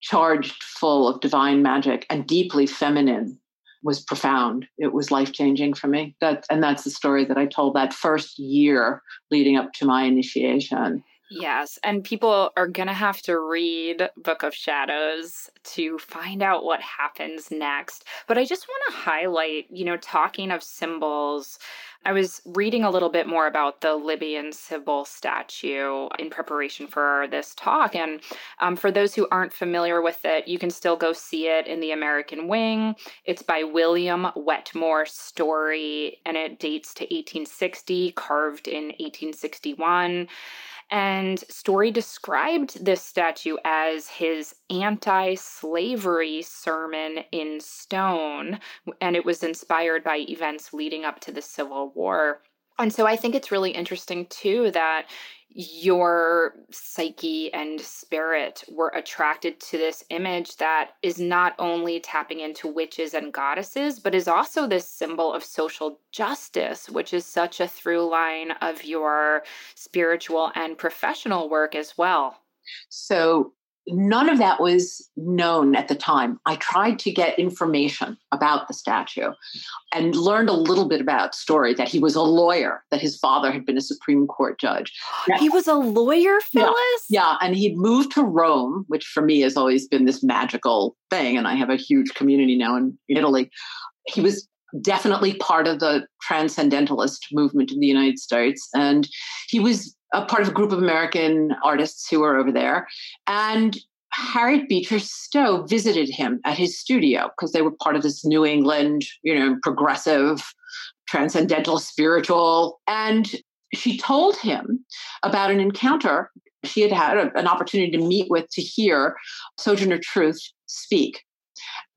charged full of divine magic and deeply feminine was profound. It was life changing for me. That and that's the story that I told that first year leading up to my initiation. Yes, and people are going to have to read Book of Shadows to find out what happens next. But I just want to highlight, you know, talking of symbols, I was reading a little bit more about the Libyan Sibyl statue in preparation for this talk. And um, for those who aren't familiar with it, you can still go see it in the American Wing. It's by William Wetmore Story, and it dates to 1860, carved in 1861. And Story described this statue as his anti slavery sermon in stone, and it was inspired by events leading up to the Civil War. And so I think it's really interesting too that your psyche and spirit were attracted to this image that is not only tapping into witches and goddesses, but is also this symbol of social justice, which is such a through line of your spiritual and professional work as well. So, none of that was known at the time. I tried to get information about the statue and learned a little bit about story that he was a lawyer, that his father had been a Supreme Court judge. he was a lawyer, Phyllis? Yeah, yeah, and he'd moved to Rome, which for me has always been this magical thing. And I have a huge community now in Italy. He was definitely part of the transcendentalist movement in the United States. And he was a part of a group of American artists who were over there. And Harriet Beecher Stowe visited him at his studio because they were part of this New England, you know, progressive, transcendental, spiritual. And she told him about an encounter she had had a, an opportunity to meet with to hear Sojourner Truth speak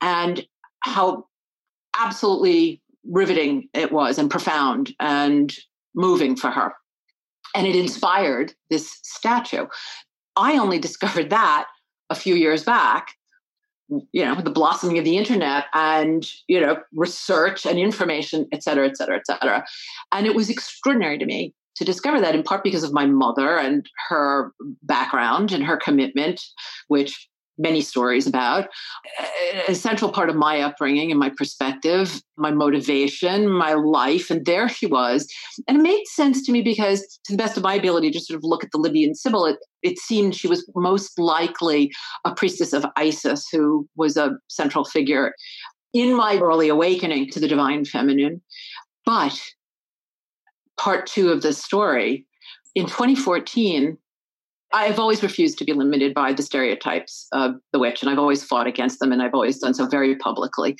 and how absolutely riveting it was and profound and moving for her. And it inspired this statue. I only discovered that a few years back you know the blossoming of the internet and you know research and information et cetera et cetera et cetera and it was extraordinary to me to discover that in part because of my mother and her background and her commitment which many stories about. A central part of my upbringing and my perspective, my motivation, my life. And there she was. And it made sense to me because, to the best of my ability to sort of look at the Libyan Sibyl, it, it seemed she was most likely a priestess of Isis who was a central figure in my early awakening to the divine feminine. But part two of the story, in 2014, I've always refused to be limited by the stereotypes of the witch, and I've always fought against them, and I've always done so very publicly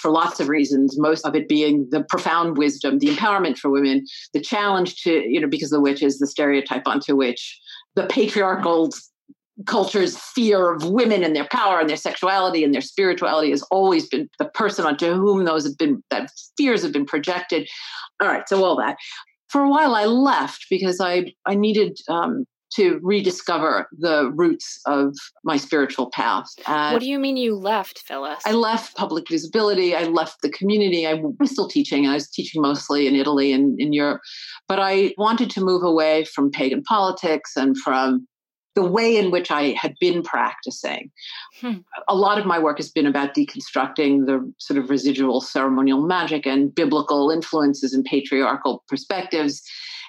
for lots of reasons, most of it being the profound wisdom, the empowerment for women, the challenge to, you know, because the witch is the stereotype onto which the patriarchal culture's fear of women and their power and their sexuality and their spirituality has always been the person onto whom those have been that fears have been projected. All right so all that. For a while i left because i i needed um, to rediscover the roots of my spiritual path. And what do you mean you left, Phyllis? I left public visibility. I left the community. I was still teaching. I was teaching mostly in Italy and in Europe. But I wanted to move away from pagan politics and from the way in which I had been practicing. Hmm. A lot of my work has been about deconstructing the sort of residual ceremonial magic and biblical influences and patriarchal perspectives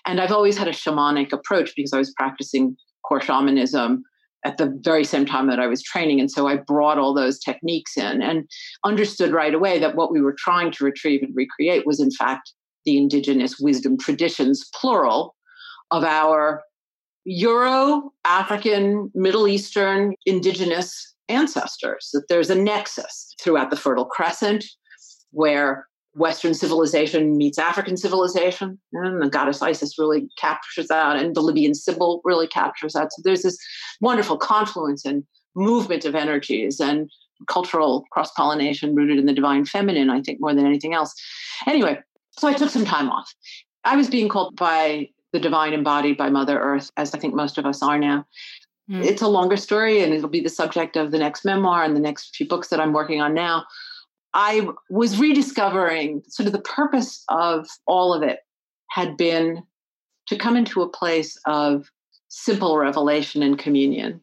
and I've always had a shamanic approach because I was practicing core shamanism at the very same time that I was training. And so I brought all those techniques in and understood right away that what we were trying to retrieve and recreate was, in fact, the indigenous wisdom traditions, plural, of our Euro, African, Middle Eastern, indigenous ancestors, that there's a nexus throughout the Fertile Crescent where Western civilization meets African civilization. And the goddess Isis really captures that, and the Libyan Sibyl really captures that. So there's this wonderful confluence and movement of energies and cultural cross pollination rooted in the divine feminine, I think, more than anything else. Anyway, so I took some time off. I was being called by the divine embodied by Mother Earth, as I think most of us are now. Mm. It's a longer story, and it'll be the subject of the next memoir and the next few books that I'm working on now. I was rediscovering sort of the purpose of all of it had been to come into a place of simple revelation and communion.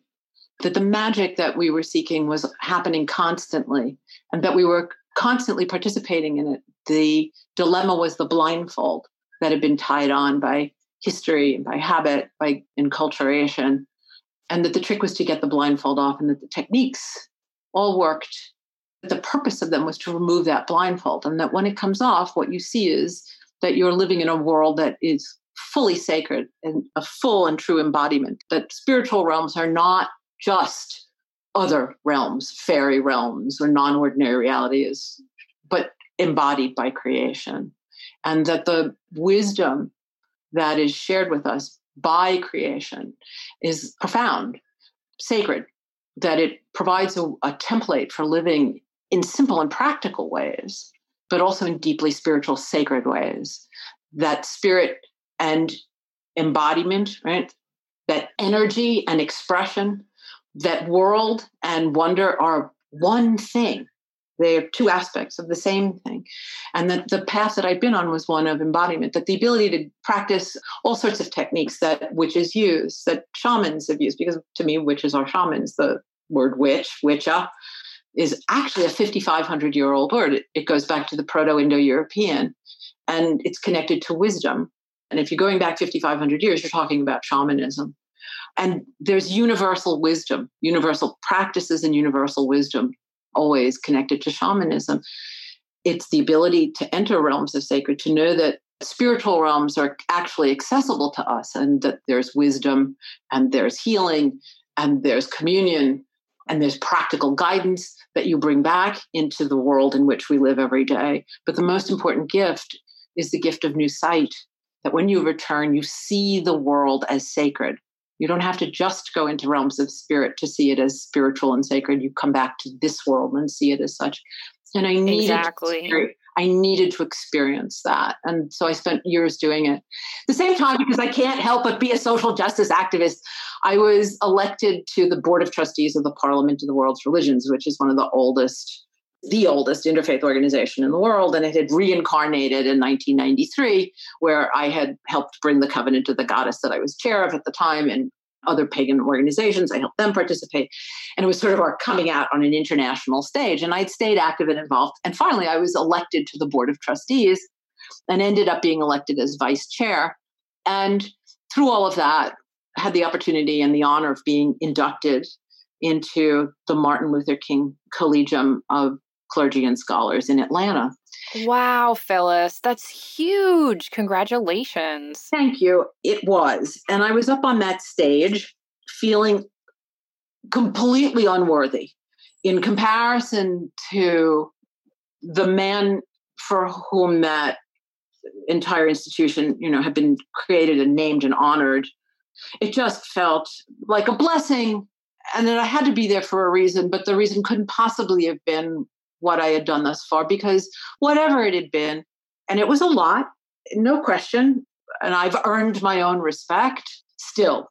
That the magic that we were seeking was happening constantly and that we were constantly participating in it. The dilemma was the blindfold that had been tied on by history, by habit, by enculturation, and that the trick was to get the blindfold off and that the techniques all worked the purpose of them was to remove that blindfold. And that when it comes off, what you see is that you're living in a world that is fully sacred and a full and true embodiment. That spiritual realms are not just other realms, fairy realms, or non ordinary realities, but embodied by creation. And that the wisdom that is shared with us by creation is profound, sacred, that it provides a, a template for living in simple and practical ways, but also in deeply spiritual, sacred ways. That spirit and embodiment, right? That energy and expression, that world and wonder are one thing. They are two aspects of the same thing. And that the path that I've been on was one of embodiment, that the ability to practice all sorts of techniques that witches use, that shamans have used, because to me, witches are shamans. The word witch, witcha, is actually a 5,500 year old word. It, goes back to the Proto Indo European and it's connected to wisdom. And if you're going back 5,500 years, you're talking about shamanism. And there's universal wisdom, universal practices, and universal wisdom always connected to shamanism. It's the ability to enter realms of sacred, to know that spiritual realms are actually accessible to us and that there's wisdom and there's healing and there's communion and there's practical guidance that you bring back into the world in which we live every day. But the most important gift is the gift of new sight that when you return, you see the world as sacred. You don't have to just go into realms of spirit to see it as spiritual and sacred. You come back to this world and see it as such. And I needed exactly. To, I needed to experience that. And so I spent years doing it. At the same time, because I can't help but be a social justice activist, I was elected to the Board of Trustees of the Parliament of the World's Religions, which is one of the oldest, the oldest interfaith organization in the world. And it had reincarnated in 1993, where I had helped bring the covenant of the goddess that I was chair of at the time and other pagan organizations. I helped them participate. And it was sort of our coming out on an international stage. And I'd stayed active and involved. And finally, I was elected to the board of trustees and ended up being elected as vice chair. And through all of that, had the opportunity and the honor of being inducted into the Martin Luther King Collegium of Clergy and Scholars in Atlanta. Wow, Phyllis, that's huge. Congratulations. Thank you. It was. And I was up on that stage feeling completely unworthy in comparison to the man for whom that entire institution, you know, had been created and named and honored. It just felt like a blessing and that I had to be there for a reason, but the reason couldn't possibly have been what I had done thus far because whatever it had been, and it was a lot, no question, and I've earned my own respect, still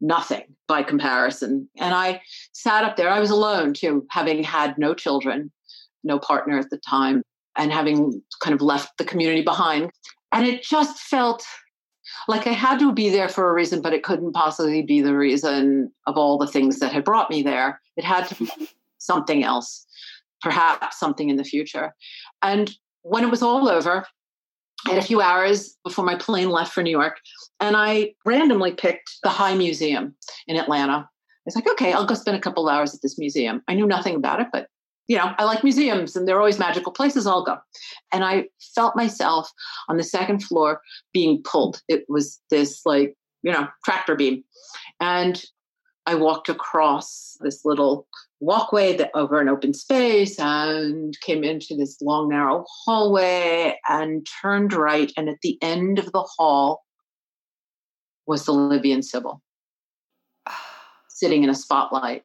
nothing by comparison. And I sat up there, I was alone too, having had no children, no partner at the time, and having kind of left the community behind. And it just felt like I had to be there for a reason, but it couldn't possibly be the reason of all the things that had brought me there. It had to be something else perhaps something in the future. And when it was all over, I had a few hours before my plane left for New York, and I randomly picked the High Museum in Atlanta. I was like, okay, I'll go spend a couple hours at this museum. I knew nothing about it, but you know, I like museums and they're always magical places. I'll go. And I felt myself on the second floor being pulled. It was this like, you know, tractor beam. And I walked across this little walkway that, over an open space and came into this long, narrow hallway and turned right. And at the end of the hall was the Libyan Sibyl sitting in a spotlight.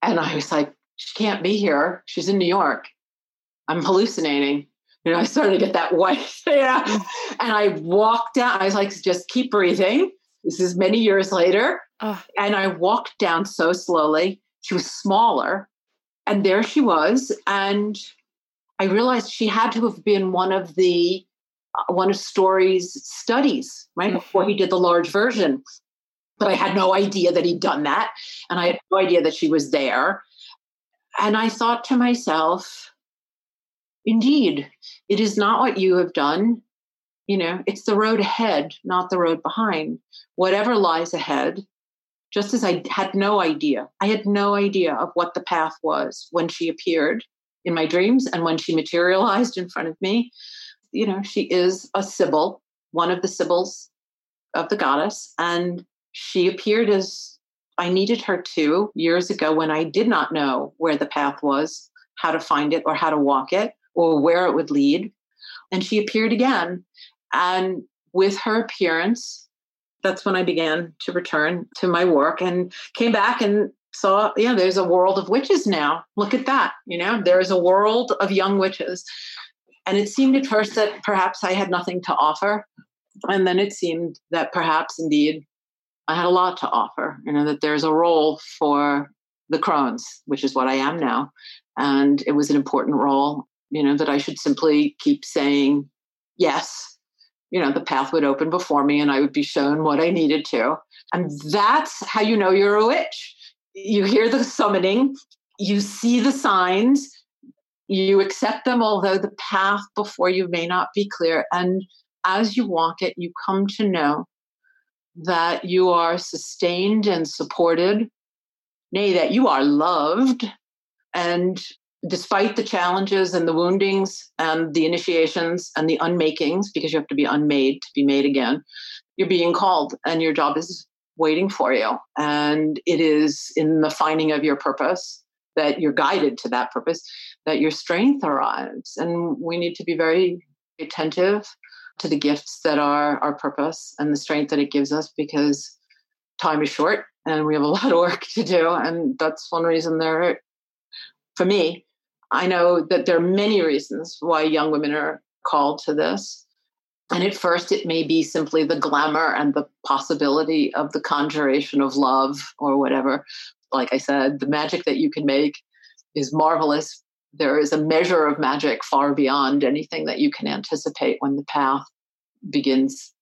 And I was like, she can't be here. She's in New York. I'm hallucinating. You know, I started to get that white. yeah. Mm. And I walked out. I was like, just keep breathing. This is many years later. Oh. And I walked down so slowly. She was smaller. And there she was. And I realized she had to have been one of the uh, one of Story's studies, right? Mm-hmm. Before he did the large version. But I had no idea that he'd done that. And I had no idea that she was there. And I thought to myself, indeed, it is not what you have done. You know, it's the road ahead, not the road behind. Whatever lies ahead, just as I had no idea. I had no idea of what the path was when she appeared in my dreams and when she materialized in front of me. You know, she is a Sibyl, one of the Sibyls of the goddess. And she appeared as I needed her to years ago when I did not know where the path was, how to find it, or how to walk it, or where it would lead. And she appeared again. And with her appearance, that's when I began to return to my work and came back and saw, yeah, there's a world of witches now. Look at that. You know, there's a world of young witches. And it seemed at first that perhaps I had nothing to offer. And then it seemed that perhaps indeed I had a lot to offer, you know, that there's a role for the crones, which is what I am now. And it was an important role, you know, that I should simply keep saying yes you know, the path would open before me and I would be shown what I needed to. And that's how you know you're a witch. You hear the summoning, you see the signs, you accept them, although the path before you may not be clear. And as you walk it, you come to know that you are sustained and supported, nay, that you are loved and despite the challenges and the woundings and the initiations and the unmakings, because you have to be unmade to be made again, you're being called and your job is waiting for you. And it is in the finding of your purpose that you're guided to that purpose, that your strength arrives. And we need to be very attentive to the gifts that are our purpose and the strength that it gives us because time is short and we have a lot of work to do. And that's one reason there, for me, I know that there are many reasons why young women are called to this. And at first, it may be simply the glamour and the possibility of the conjuration of love or whatever. Like I said, the magic that you can make is marvelous. There is a measure of magic far beyond anything that you can anticipate when the path begins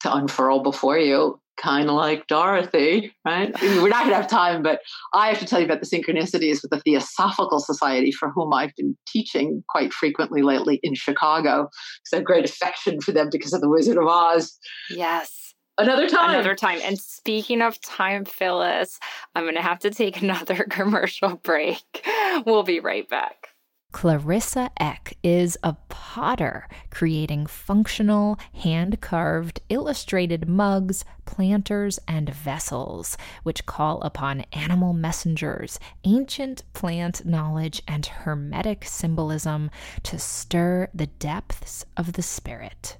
to unfurl before you kind of like Dorothy, right? I mean, we're not going to have time, but I have to tell you about the synchronicities with the Theosophical Society, for whom I've been teaching quite frequently lately in Chicago, because I have great affection for them because of the Wizard of Oz. Yes. Another time. Another time. And speaking of time, Phyllis, I'm going to have to take another commercial break. We'll be right back. Clarissa Eck is a potter, creating functional, hand carved, illustrated mugs, planters, and vessels, which call upon animal messengers, ancient plant knowledge, and hermetic symbolism to stir the depths of the spirit.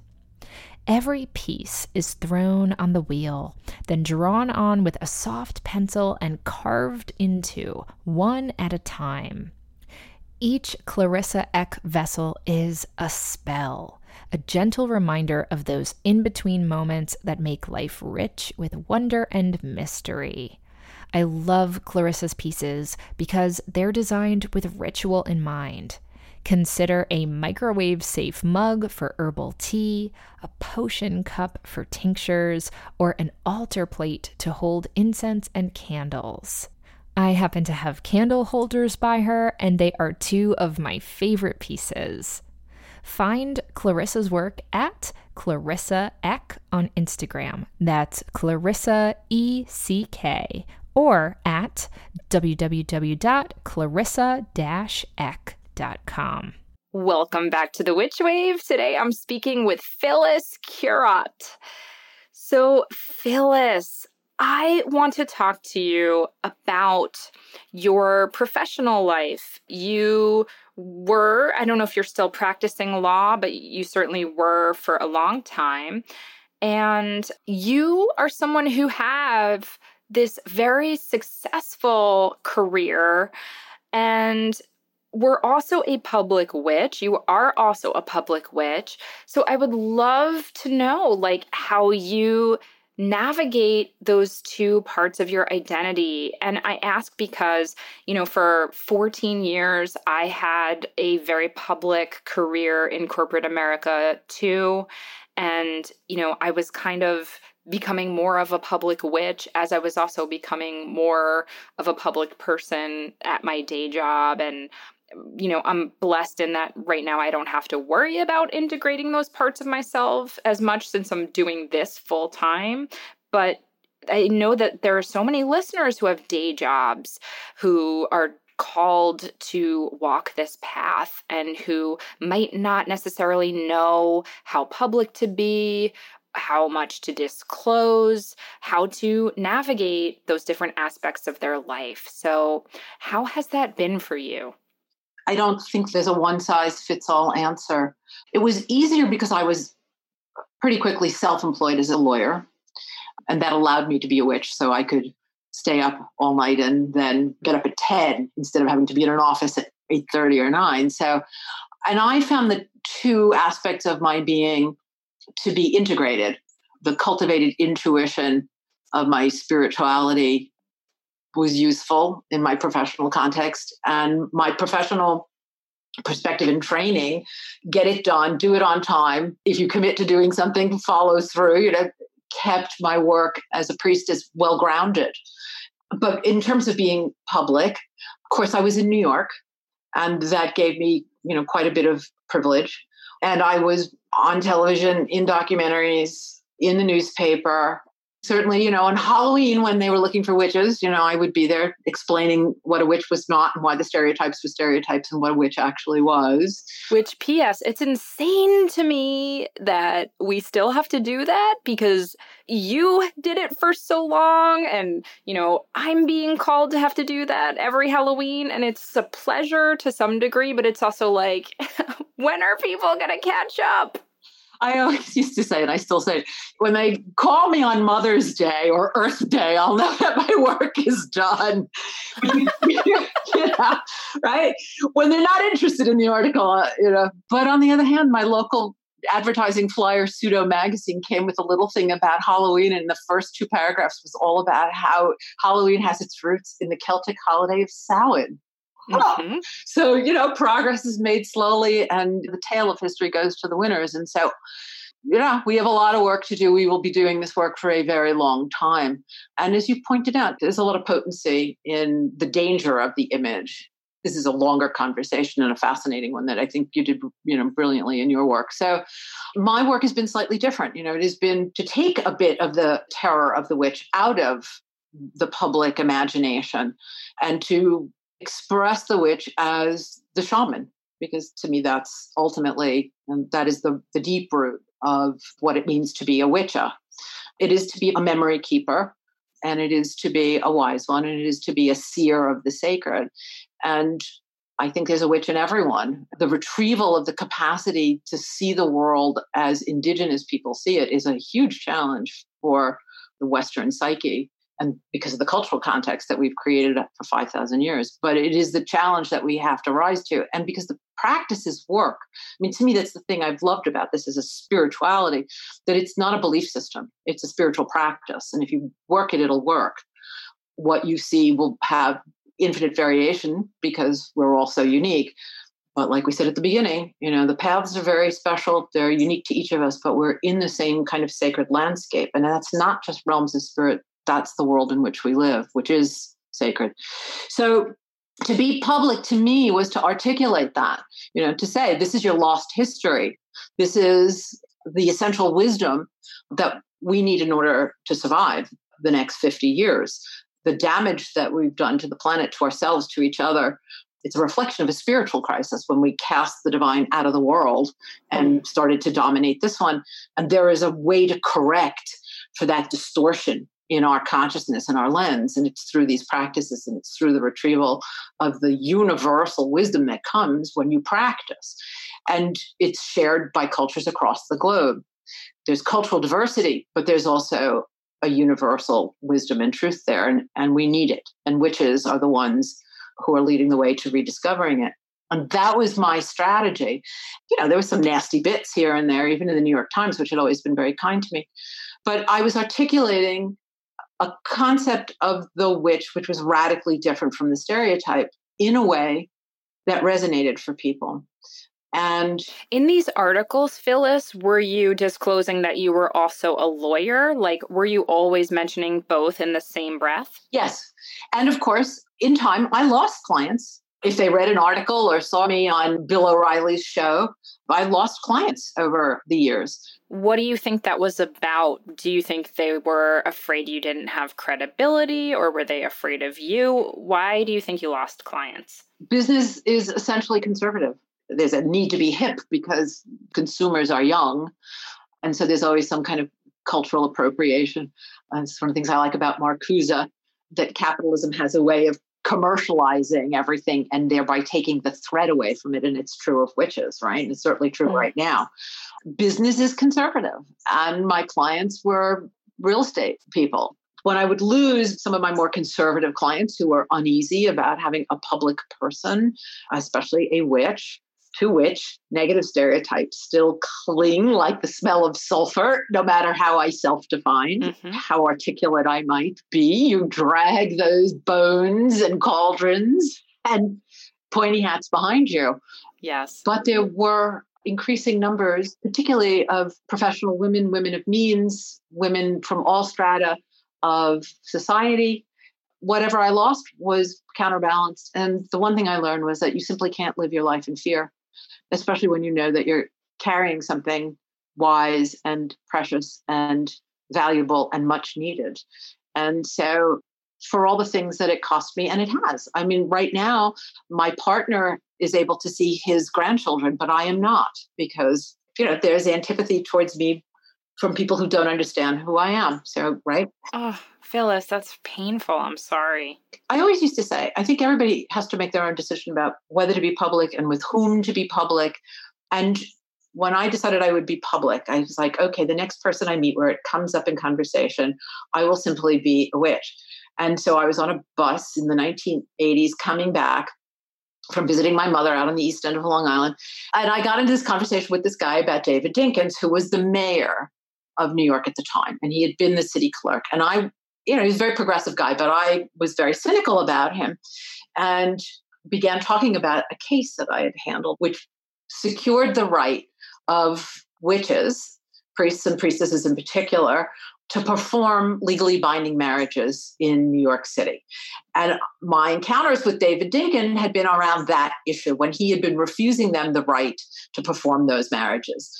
Every piece is thrown on the wheel, then drawn on with a soft pencil and carved into, one at a time. Each Clarissa Eck vessel is a spell, a gentle reminder of those in between moments that make life rich with wonder and mystery. I love Clarissa's pieces because they're designed with ritual in mind. Consider a microwave safe mug for herbal tea, a potion cup for tinctures, or an altar plate to hold incense and candles. I happen to have candle holders by her, and they are two of my favorite pieces. Find Clarissa's work at Clarissa Eck on Instagram. That's Clarissa E C K, or at www.clarissa-eck.com. Welcome back to the Witch Wave. Today I'm speaking with Phyllis Curott. So, Phyllis, I want to talk to you about your professional life. You were, I don't know if you're still practicing law, but you certainly were for a long time. And you are someone who have this very successful career and we're also a public witch. You are also a public witch. So I would love to know like how you navigate those two parts of your identity. And I ask because, you know, for 14 years, I had a very public career in corporate America too. And, you know, I was kind of becoming more of a public witch as I was also becoming more of a public person at my day job and you know, I'm blessed in that right now I don't have to worry about integrating those parts of myself as much since I'm doing this full time. But I know that there are so many listeners who have day jobs who are called to walk this path and who might not necessarily know how public to be how much to disclose, how to navigate those different aspects of their life. So, how has that been for you? I don't think there's a one size fits all answer. It was easier because I was pretty quickly self employed as a lawyer, and that allowed me to be a witch. So I could stay up all night and then get up at 10 instead of having to be in an office at 8.30 or 9 so and i found the two aspects of my being to be integrated the cultivated intuition of my spirituality was useful in my professional context and my professional perspective and training. Get it done do it on time. If you commit to doing something follow through you know kept my work as a priestess well grounded but in terms of being public of course i was in new york and that gave me you know quite a bit of privilege. And i was on television in documentaries in the newspaper certainly, you know, on Halloween when they were looking for witches, you know, I would be there explaining what a witch was not and why the stereotypes were stereotypes and what a witch actually was. Which, P.S., it's insane to me that we still have to do that because you did it for so long and you know i'm being called to have to do that every halloween and it's a pleasure to some degree but it's also like when are people gonna catch up I always used to say, and I still say, when they call me on Mother's Day or Earth Day, I'll know that my work is done. right? When they're not interested in the article, uh, you know. But on the other hand, my local advertising flyer pseudo magazine came with a little thing about Halloween, and the first two paragraphs was all about how Halloween has its roots in the Celtic holiday of Samhain. Mm-hmm. So, you know, progress is made slowly and the tale of history goes to the winners. And so, you know, we have a lot of work to do. We will be doing this work for a very long time. And as you pointed out, there's a lot of potency in the danger of the image. This is a longer conversation and a fascinating one that I think you did, you know, brilliantly in your work. So, my work has been slightly different. You know, it has been to take a bit of the terror of the witch out of the public imagination and to express the witch as the shaman because to me that's ultimately and that is the, the deep root of what it means to be a witcher. It is to be a memory keeper and it is to be a wise one and it is to be a seer of the sacred. And i think there's a witch in everyone. The retrieval of the capacity to see the world as indigenous people see it is a huge challenge for the western psyche and because of the cultural context that we've created for 5,000 years. But it is the challenge that we have to rise to. And because the practices work. I mean, to me, that's the thing I've loved about this is a spirituality, that it's not a belief system, it's a spiritual practice. And if you work it, it'll work. What you see will have infinite variation because we're all so unique. But like we said at the beginning, you know, the paths are very special. They're unique to each of us, but we're in the same kind of sacred landscape. And that's not just realms of spirit that's the world in which we live, which is sacred. So to be public to me was to articulate that, you know, to say this is your lost history. This is the essential wisdom that we need in order to survive the next 50 years. The damage that we've done to the planet, to ourselves, to each other, it's a reflection of a spiritual crisis when we cast the divine out of the world and mm. started to dominate this one. And there is a way to correct for that distortion in our consciousness and our lens. And it's through these practices and it's through the retrieval of the universal wisdom that comes when you practice. And it's shared by cultures across the globe. There's cultural diversity, but there's also a universal wisdom and truth there, and, and we need it. And witches are the ones who are leading the way to rediscovering it. And that was my strategy. You know, there were some nasty bits here and there, even in the New York Times, which had always been very kind to me. But I was articulating a concept of the witch which was radically different from the stereotype in a way that resonated for people. And in these articles, Phyllis, were you disclosing that you were also a lawyer? Like, were you always mentioning both in the same breath? Yes. And of course, in time, I lost clients. If they read an article or saw me on Bill O'Reilly's show, I lost clients over the years. What do you think that was about? Do you think they were afraid you didn't have credibility or were they afraid of you? Why do you think you lost clients? Business is essentially conservative. There's a need to be hip because consumers are young. And so there's always some kind of cultural appropriation. Uh, That's one of the things I like about Marcuse that capitalism has a way of commercializing everything and thereby taking the thread away from it. And it's true of witches, right? And It's certainly true mm-hmm. right now. Business is conservative, and my clients were real estate people. When I would lose some of my more conservative clients who were uneasy about having a public person, especially a witch, to which negative stereotypes still cling like the smell of sulfur, no matter how I self define, mm-hmm. how articulate I might be. You drag those bones and cauldrons and pointy hats behind you. Yes. But there were increasing numbers, particularly of professional women, women of means, women from all strata of society. Whatever I lost was counterbalanced. And the one thing I learned was that you simply can't live your life in fear especially when you know that you're carrying something wise and precious and valuable and much needed. And so, for all the things that it cost me, and it has. I mean, right now, my partner is able to see his grandchildren, but I am not because, you know, there's antipathy towards me from people who don't understand who I am. So, right? Oh, Phyllis, that's painful. I'm sorry. I always used to say, I think everybody has to make their own decision about whether to be public and with whom to be public. And when I decided I would be public, I was like, okay, the next person I meet where it comes up in conversation, I will simply be a witch. And so I was on a bus in the 1980s coming back from visiting my mother out on the east end of Long Island. And I got into this conversation with this guy about David Dinkins, who was the mayor of New York at the time. And he had been the city clerk. And I, you know, he was a very progressive guy, but I was very cynical about him and began talking about a case that I had handled, which secured the right of witches, priests and priestesses in particular, to perform legally binding marriages in New York City. And my encounters with David Dinkin had been around that issue when he had been refusing them the right to perform those marriages.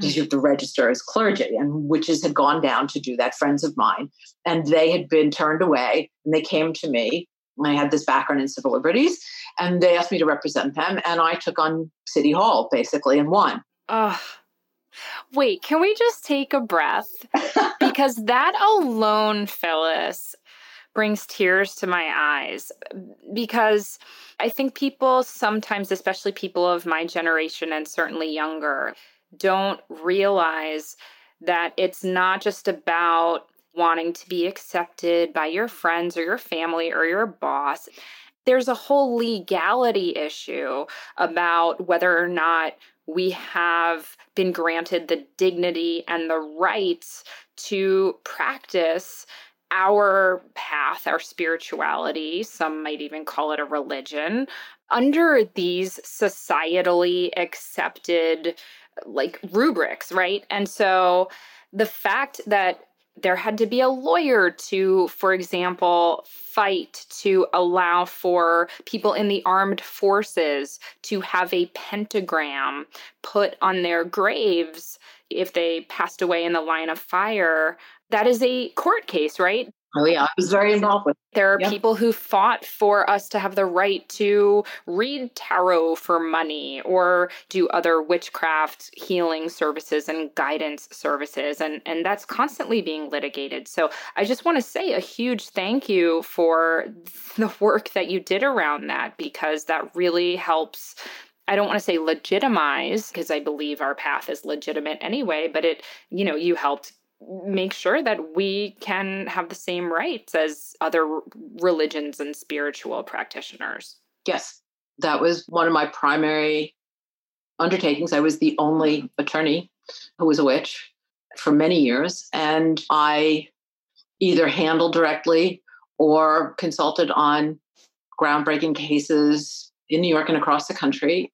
You have to register as clergy, and witches had gone down to do that, friends of mine, and they had been turned away. And they came to me. I had this background in civil liberties, and they asked me to represent them. And I took on City Hall basically and won. Ugh. Wait, can we just take a breath? because that alone, Phyllis, brings tears to my eyes. Because I think people sometimes, especially people of my generation and certainly younger, don't realize that it's not just about wanting to be accepted by your friends or your family or your boss. There's a whole legality issue about whether or not we have been granted the dignity and the rights to practice our path, our spirituality, some might even call it a religion, under these societally accepted like rubrics, right? And so the fact that there had to be a lawyer to, for example, fight to allow for people in the armed forces to have a pentagram put on their graves if they passed away in the line of fire. That is a court case, right? Oh yeah, I was very involved with. There are yep. people who fought for us to have the right to read tarot for money or do other witchcraft healing services and guidance services and and that's constantly being litigated. So I just want to say a huge thank you for the work that you did around that because that really helps I don't want to say legitimize because I believe our path is legitimate anyway, but it, you know, you helped make sure that we can have the same rights as other religions and spiritual practitioners. Yes, that was one of my primary undertakings. I was the only attorney who was a witch for many years, and I either handled directly or consulted on groundbreaking cases in New York and across the country.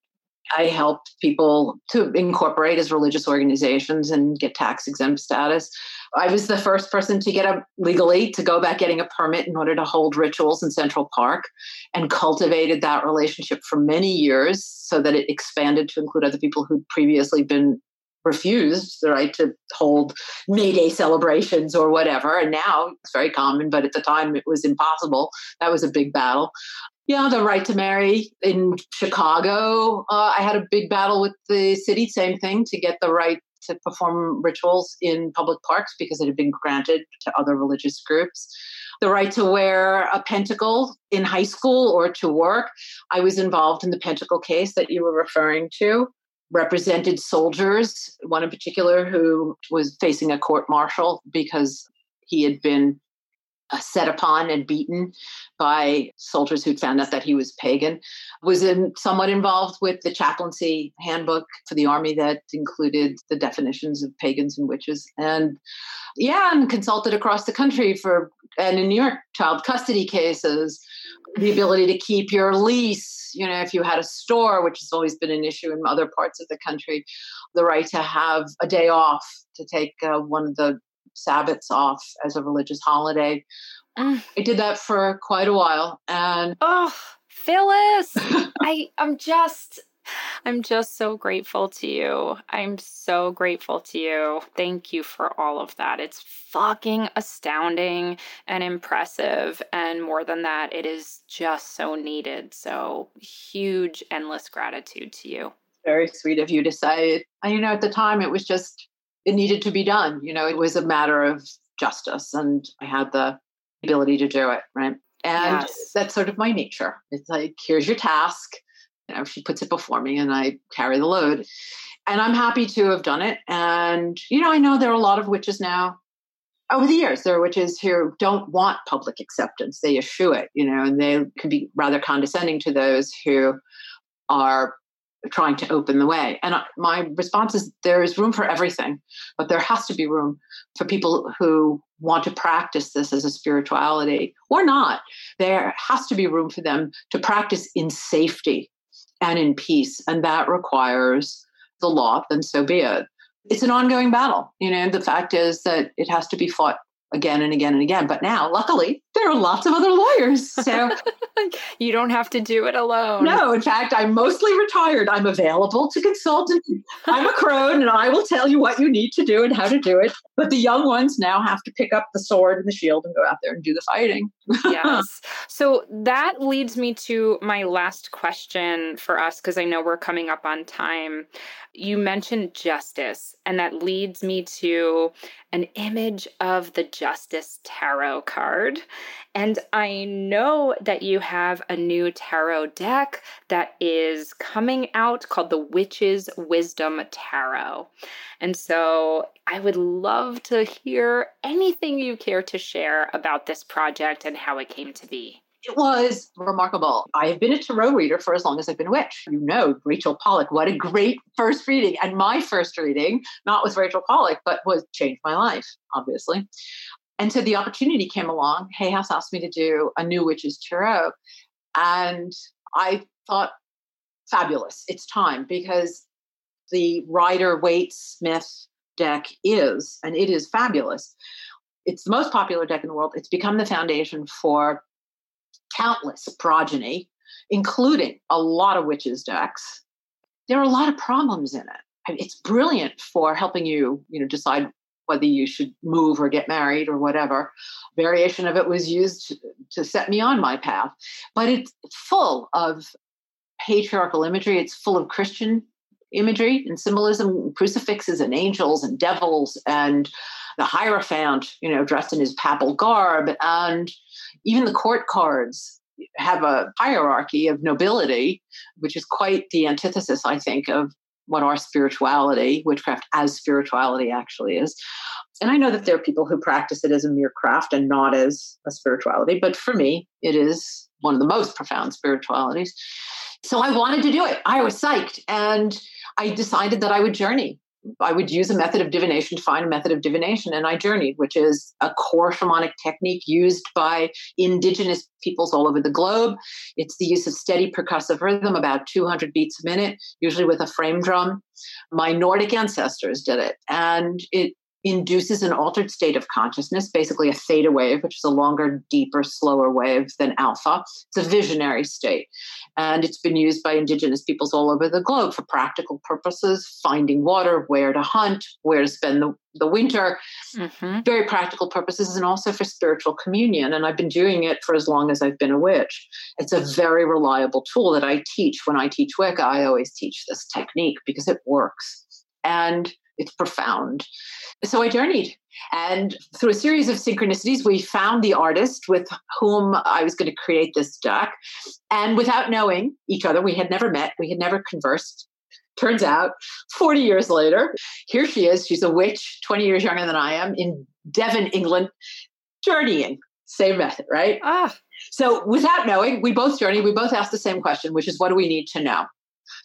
I helped people to incorporate as religious organizations and get tax exempt status. I was the first person to get a legally to go back getting a permit in order to hold rituals in Central Park and cultivated that relationship for many years so that it expanded to include other people who'd previously been refused the right to hold May Day celebrations or whatever. And now it's very common, but at the time it was impossible. That was a big battle. Yeah, the right to marry in Chicago. Uh, I had a big battle with the city, same thing, to get the right to perform rituals in public parks because it had been granted to other religious groups. The right to wear a pentacle in high school or to work. I was involved in the pentacle case that you were referring to, represented soldiers, one in particular who was facing a court martial because he had been set upon and beaten by soldiers who'd found out that he was pagan. Was in, somewhat involved with the chaplaincy handbook for the army that included the definitions of pagans and witches, and yeah, and consulted across the country for and in New York child custody cases, the ability to keep your lease. You know, if you had a store, which has always been an issue in other parts of the country, the right to have a day off to take uh, one of the Sabbaths off as a religious holiday. Mm. I did that for quite a while, and oh, Phyllis, I I'm just I'm just so grateful to you. I'm so grateful to you. Thank you for all of that. It's fucking astounding and impressive. And more than that, it is just so needed. So huge, endless gratitude to you. Very sweet of you to say it. And you know, at the time, it was just it needed to be done. You know, it was a matter of justice, and I had the ability to do it, right? And yes. that's sort of my nature. It's like, here's your task. You know, she puts it before me and I carry the load. And I'm happy to have done it. And, you know, I know there are a lot of witches now. Over the years, there are witches who don't want public acceptance. They eschew it, you know, and they can be rather condescending to those who are trying to open the way. And my response is there is room for everything, but there has to be room for people who want to practice this as a spirituality or not. There has to be room for them to practice in safety and in peace. And that requires the law, then so be it. It's an ongoing battle. You know, the fact is that it has to be fought again and again and again. But now, luckily, there are lots of other lawyers. So you don't have to do it alone. No, in fact, I'm mostly retired. I'm available to consult. I'm a crone and I will tell you what you need to do and how to do it. But the young ones now have to pick up the sword and the shield and go out there and do the fighting. Yes. So that leads me to my last question for us because I know we're coming up on time. You mentioned justice, and that leads me to an image of the Justice Tarot card. And I know that you have a new tarot deck that is coming out called the Witches' Wisdom Tarot. And so I would love to hear anything you care to share about this project and how it came to be. It was remarkable. I have been a tarot reader for as long as I've been a witch. You know, Rachel Pollack, what a great first reading. And my first reading, not with Rachel Pollack, but was changed my life, obviously. And so the opportunity came along. Hay House asked me to do a new Witches Tarot. And I thought, fabulous. It's time because the Rider Waite Smith deck is, and it is fabulous. It's the most popular deck in the world. It's become the foundation for countless progeny, including a lot of witches decks. There are a lot of problems in it. It's brilliant for helping you, you know, decide whether you should move or get married or whatever. Variation of it was used to, to set me on my path. But it's full of patriarchal imagery, it's full of Christian imagery and symbolism, crucifixes and angels and devils and the Hierophant, you know, dressed in his papal garb, and even the court cards have a hierarchy of nobility, which is quite the antithesis, I think, of what our spirituality, witchcraft as spirituality actually is. And I know that there are people who practice it as a mere craft and not as a spirituality, but for me, it is one of the most profound spiritualities. So I wanted to do it. I was psyched. And I decided that I would journey I would use a method of divination to find a method of divination, and I journeyed, which is a core shamanic technique used by indigenous peoples all over the globe. It's the use of steady percussive rhythm, about 200 beats a minute, usually with a frame drum. My Nordic ancestors did it, and it induces an altered state of consciousness, basically a theta wave, which is a longer, deeper, slower wave than alpha. It's a visionary state. And it's been used by indigenous peoples all over the globe for practical purposes, finding water, where to hunt, where to spend the, the winter, mm-hmm. very practical purposes, and also for spiritual communion. And I've been doing it for as long as I've been a witch. It's a very reliable tool that I teach. When I teach Wicca, I always teach this technique because it works. And it's profound. So I journeyed. And through a series of synchronicities, we found the artist with whom I was going to create this deck. And without knowing each other, we had never met, we had never conversed. Turns out, 40 years later, here she is. She's a witch, 20 years younger than I am, in Devon, England, journeying. Same method, right? Ah. So without knowing, we both journey. We both ask the same question, which is what do we need to know?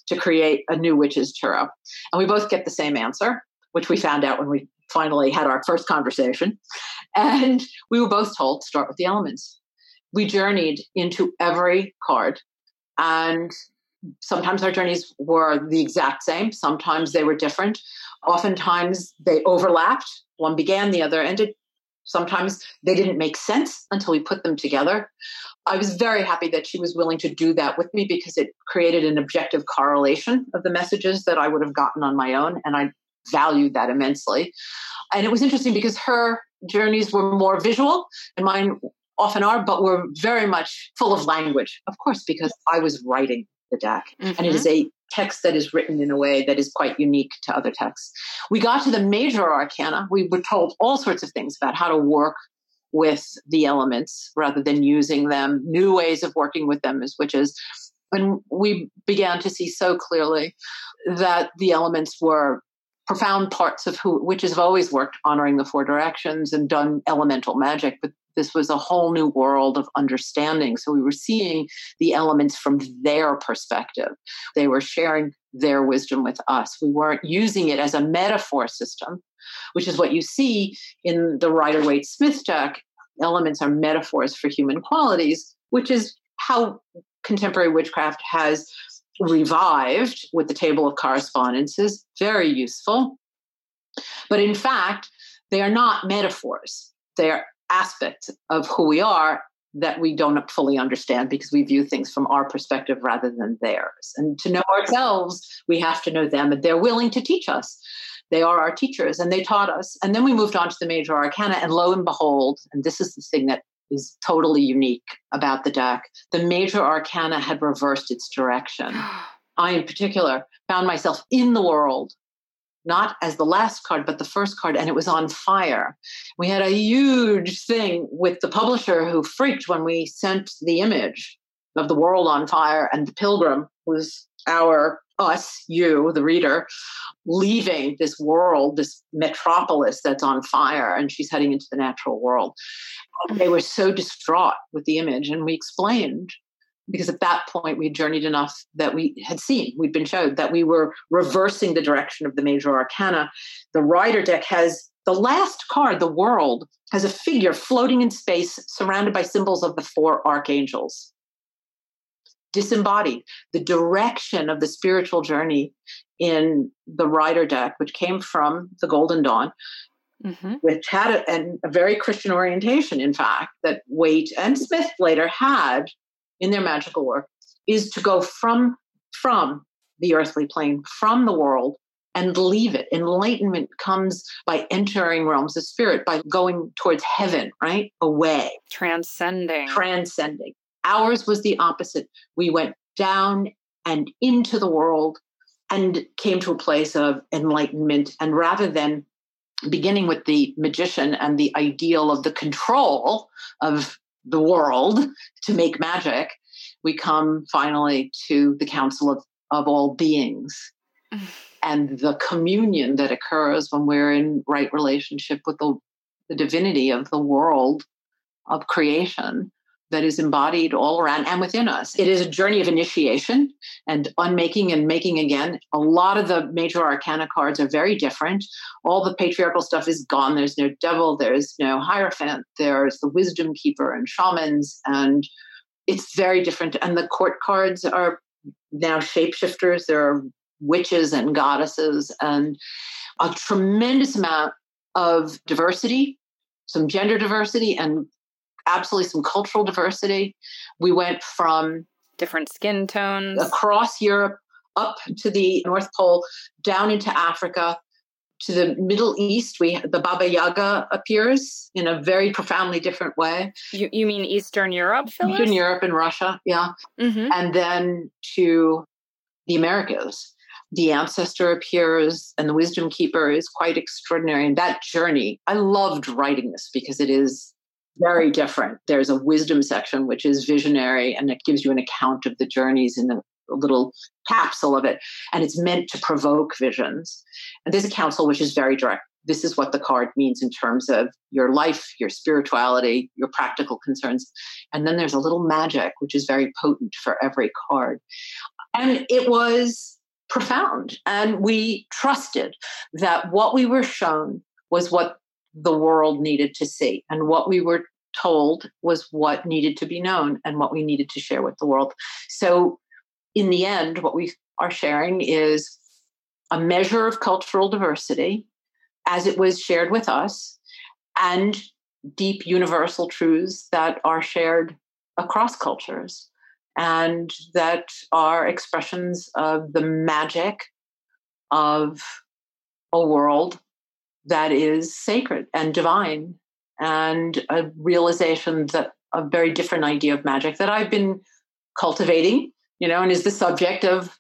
to create a new witch's tarot. And we both get the same answer, which we found out when we finally had our first conversation. And we were both told to start with the elements. We journeyed into every card, and sometimes our journeys were the exact same, sometimes they were different. Oftentimes they overlapped. One began, the other ended. Sometimes they didn't make sense until we put them together. I was very happy that she was willing to do that with me because it created an objective correlation of the messages that I would have gotten on my own. And I valued that immensely. And it was interesting because her journeys were more visual and mine often are, but were very much full of language, of course, because I was writing the deck. Mm-hmm. And it is mm-hmm. a text that is written in a way that is quite unique to other texts. We got to the major arcana. We were told all sorts of things about how to work with the elements rather than using them, new ways of working with them, as witches. and we began to see so clearly that the elements were profound parts of who witches have always worked honoring the four directions and done elemental magic but this was a whole new world of understanding. So we were seeing the elements from their perspective. They were sharing their wisdom with us. We weren't using it as a metaphor system, which is what you see in the Rider Waite Smith deck. Elements are metaphors for human qualities, which is how contemporary witchcraft has revived with the table of correspondences. Very useful. But in fact, they are not metaphors. They are aspects of who we are that we don't fully understand because we view things from our perspective rather than theirs. And to know ourselves, we have to know them, and they're willing to teach us. They are our teachers, and they taught us. And then we moved on to the major arcana, and lo and behold, and this is the thing that is totally unique about the deck the major arcana had reversed its direction. I, in particular, found myself in the world not as the last card, but the first card, and it was on fire. We had a huge thing with the publisher who freaked when we sent the image of the world on fire, and the pilgrim was our us, you, the reader, leaving this world, this metropolis that's on fire, and she's heading into the natural world. And they were so distraught with the image, and we explained because at that point we'd journeyed enough that we had seen, we'd been showed that we were reversing the direction of the major arcana. The rider deck has the last card, the world, has a figure floating in space surrounded by symbols of the four archangels. Disembodied, the direction of the spiritual journey in the rider deck, which came from the Golden Dawn, Mm-hmm. which had a, a, very Christian orientation, in fact, that Waite and Smith later had in their magical work is to go from from the earthly plane, from the world, and leave it. Enlightenment comes by entering realms of spirit, by going towards heaven, right? Away. Transcending. Transcending. Ours was the opposite. We went down and into the world and came to a place of enlightenment. And rather than beginning with the magician and the ideal of the control of the world to make magic, we come finally to the council of, of all beings. and the communion that occurs when we're in right relationship with the, the divinity of the world of creation that is embodied all around and within us. It is a journey of initiation and unmaking and making again. A lot of the major arcana cards are very different. All the patriarchal stuff is gone. There's no devil, there's no hierophant, there's the wisdom keeper and shamans, and it's very different. And the court cards are now shapeshifters. There are witches and goddesses and a tremendous amount of diversity, some gender diversity and absolutely some cultural diversity. We went from different skin tones across Europe up to the North Pole, down into Africa, to the Middle East. We the Baba Yaga appears in a very profoundly different way. You, you mean Eastern Europe, Phyllis? Eastern Europe and Russia, yeah, mm-hmm. and then to the Americas. The ancestor appears, and the wisdom keeper is quite extraordinary. And that journey, I loved writing this because it is very different. There's a wisdom section, which is visionary, and it gives you an account of the journeys in a little capsule of it. And it's meant to provoke visions. And there's a council, which is very direct. This is what the card means in terms of your life, your spirituality, your practical concerns. And then there's a little magic, which is very potent for every card. And it was profound. And we trusted that what we were shown was what the world needed to see. And what we were told was what needed to be known and what we needed to share with the world. So, in the end, what we are sharing is a measure of cultural diversity as it was shared with us and deep universal truths that are shared across cultures and that are expressions of the magic of a world that is sacred and divine and a realization that a very different idea of magic that I've been cultivating, you know, and is the subject of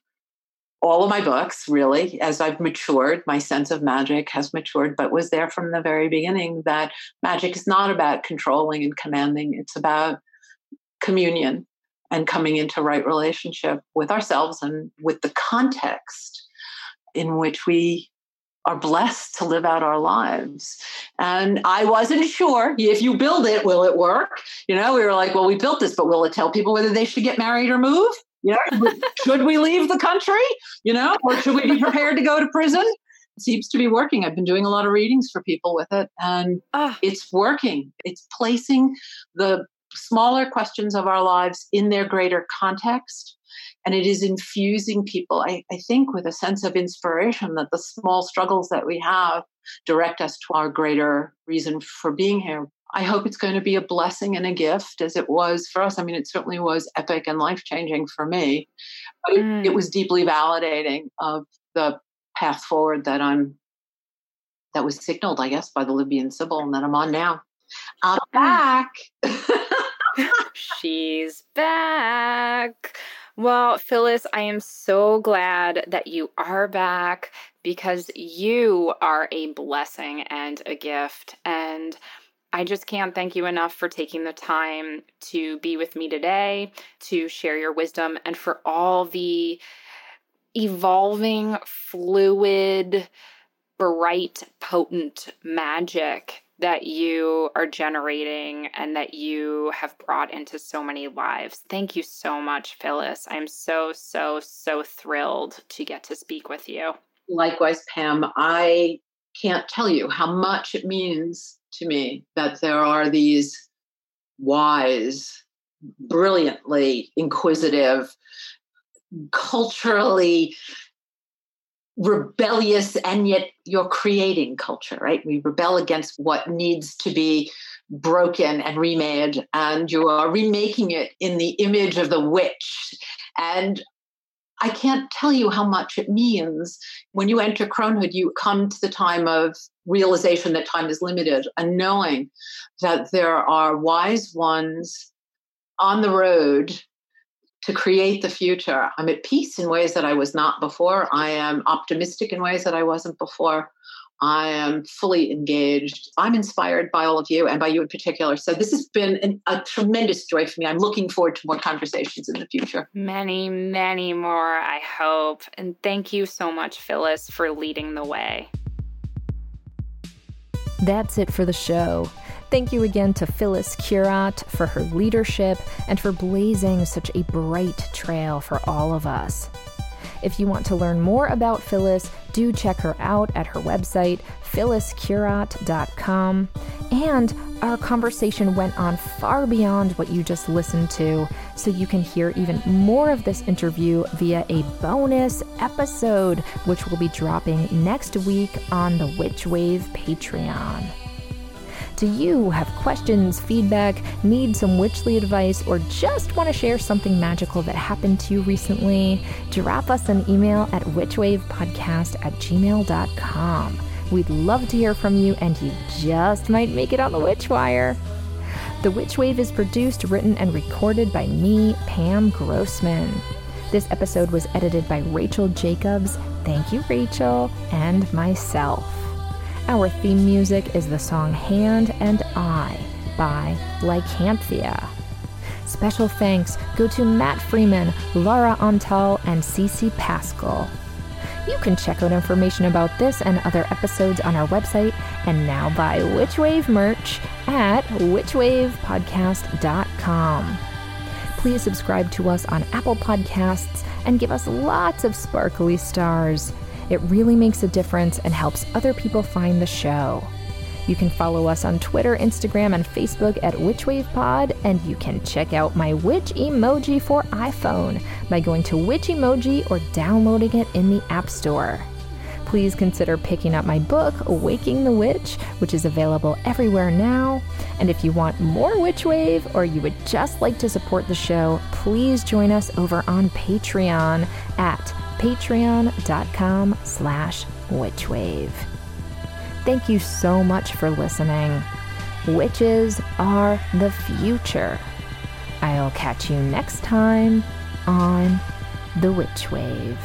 all of my books, really, as I've matured, my sense of magic has matured, but was there from the very beginning that magic is not about controlling and commanding. It's about communion and coming into right relationship with ourselves and with the context in which we are blessed to live out our lives. And I wasn't sure if you build it, will it work? You know, we were like, well, we built this, but will it tell people whether they should get married or move? You know, should we leave the country? You know, or should we be prepared to go to prison? It seems to be working. I've been doing a lot of readings for people with it, and oh. it's working. It's placing the smaller questions of our lives in their greater context and it is infusing people, I, I, think, with a sense of inspiration that the small struggles that we have direct us to our greater reason for being here. I hope it's going to be a blessing and a gift as it was for us. I mean, it certainly was epic and life changing for me, but it, mm. it was deeply validating of the path forward that I'm that was signaled, I guess, by the Libyan Sibyl and that I'm on now. I'm mm. back. She's back. Well, Phyllis, I am so glad that you are back because you are a blessing and a gift. And I just can't thank you enough for taking the time to be with me today, to share your wisdom, and for all the evolving, fluid, bright, potent magic that you are generating and that you have brought into so many lives. Thank you so much, Phyllis. I'm so, so, so thrilled to get to speak with you. Likewise, Pam. I can't tell you how much it means to me that there are these wise, brilliantly inquisitive, culturally rebellious and yet you're creating culture right? We rebel against what needs to be broken and remade and you are remaking it in the image of the witch. And i can't tell you how much it means. When you enter cronehood you come to the time of realization that time is limited and knowing that there are wise ones on the road to create the future. I'm at peace in ways that I was not before. I am optimistic in ways that I wasn't before. I am fully engaged. I'm inspired by all of you and by you in particular. So, this has been an, a tremendous joy for me. I'm looking forward to more conversations in the future. Many, many more, I hope. And thank you so much, Phyllis, for leading the way. That's it for the show. Thank you again to Phyllis Curott for her leadership and for blazing such a bright trail for all of us. If you want to learn more about Phyllis, do check her out at her website, phylliscurott.com. And our conversation went on far beyond what you just listened to, so you can hear even more of this interview via a bonus episode, which will be dropping next week on the Witch Wave Patreon. Do you have questions, feedback, need some witchly advice, or just want to share something magical that happened to you recently? Drop us an email at witchwavepodcast at gmail.com. We'd love to hear from you, and you just might make it on the Witchwire. The Witch Wave is produced, written, and recorded by me, Pam Grossman. This episode was edited by Rachel Jacobs. Thank you, Rachel, and myself. Our theme music is the song Hand and I by Lycanthia. Special thanks go to Matt Freeman, Laura Antal, and Cece Pascal. You can check out information about this and other episodes on our website and now buy Witchwave merch at witchwavepodcast.com. Please subscribe to us on Apple Podcasts and give us lots of sparkly stars. It really makes a difference and helps other people find the show. You can follow us on Twitter, Instagram, and Facebook at WitchWavePod, and you can check out my witch emoji for iPhone by going to Witch Emoji or downloading it in the App Store. Please consider picking up my book, Waking the Witch, which is available everywhere now. And if you want more Witch Wave or you would just like to support the show, please join us over on Patreon at patreon.com slash witchwave. Thank you so much for listening. Witches are the future. I'll catch you next time on The Witch Wave.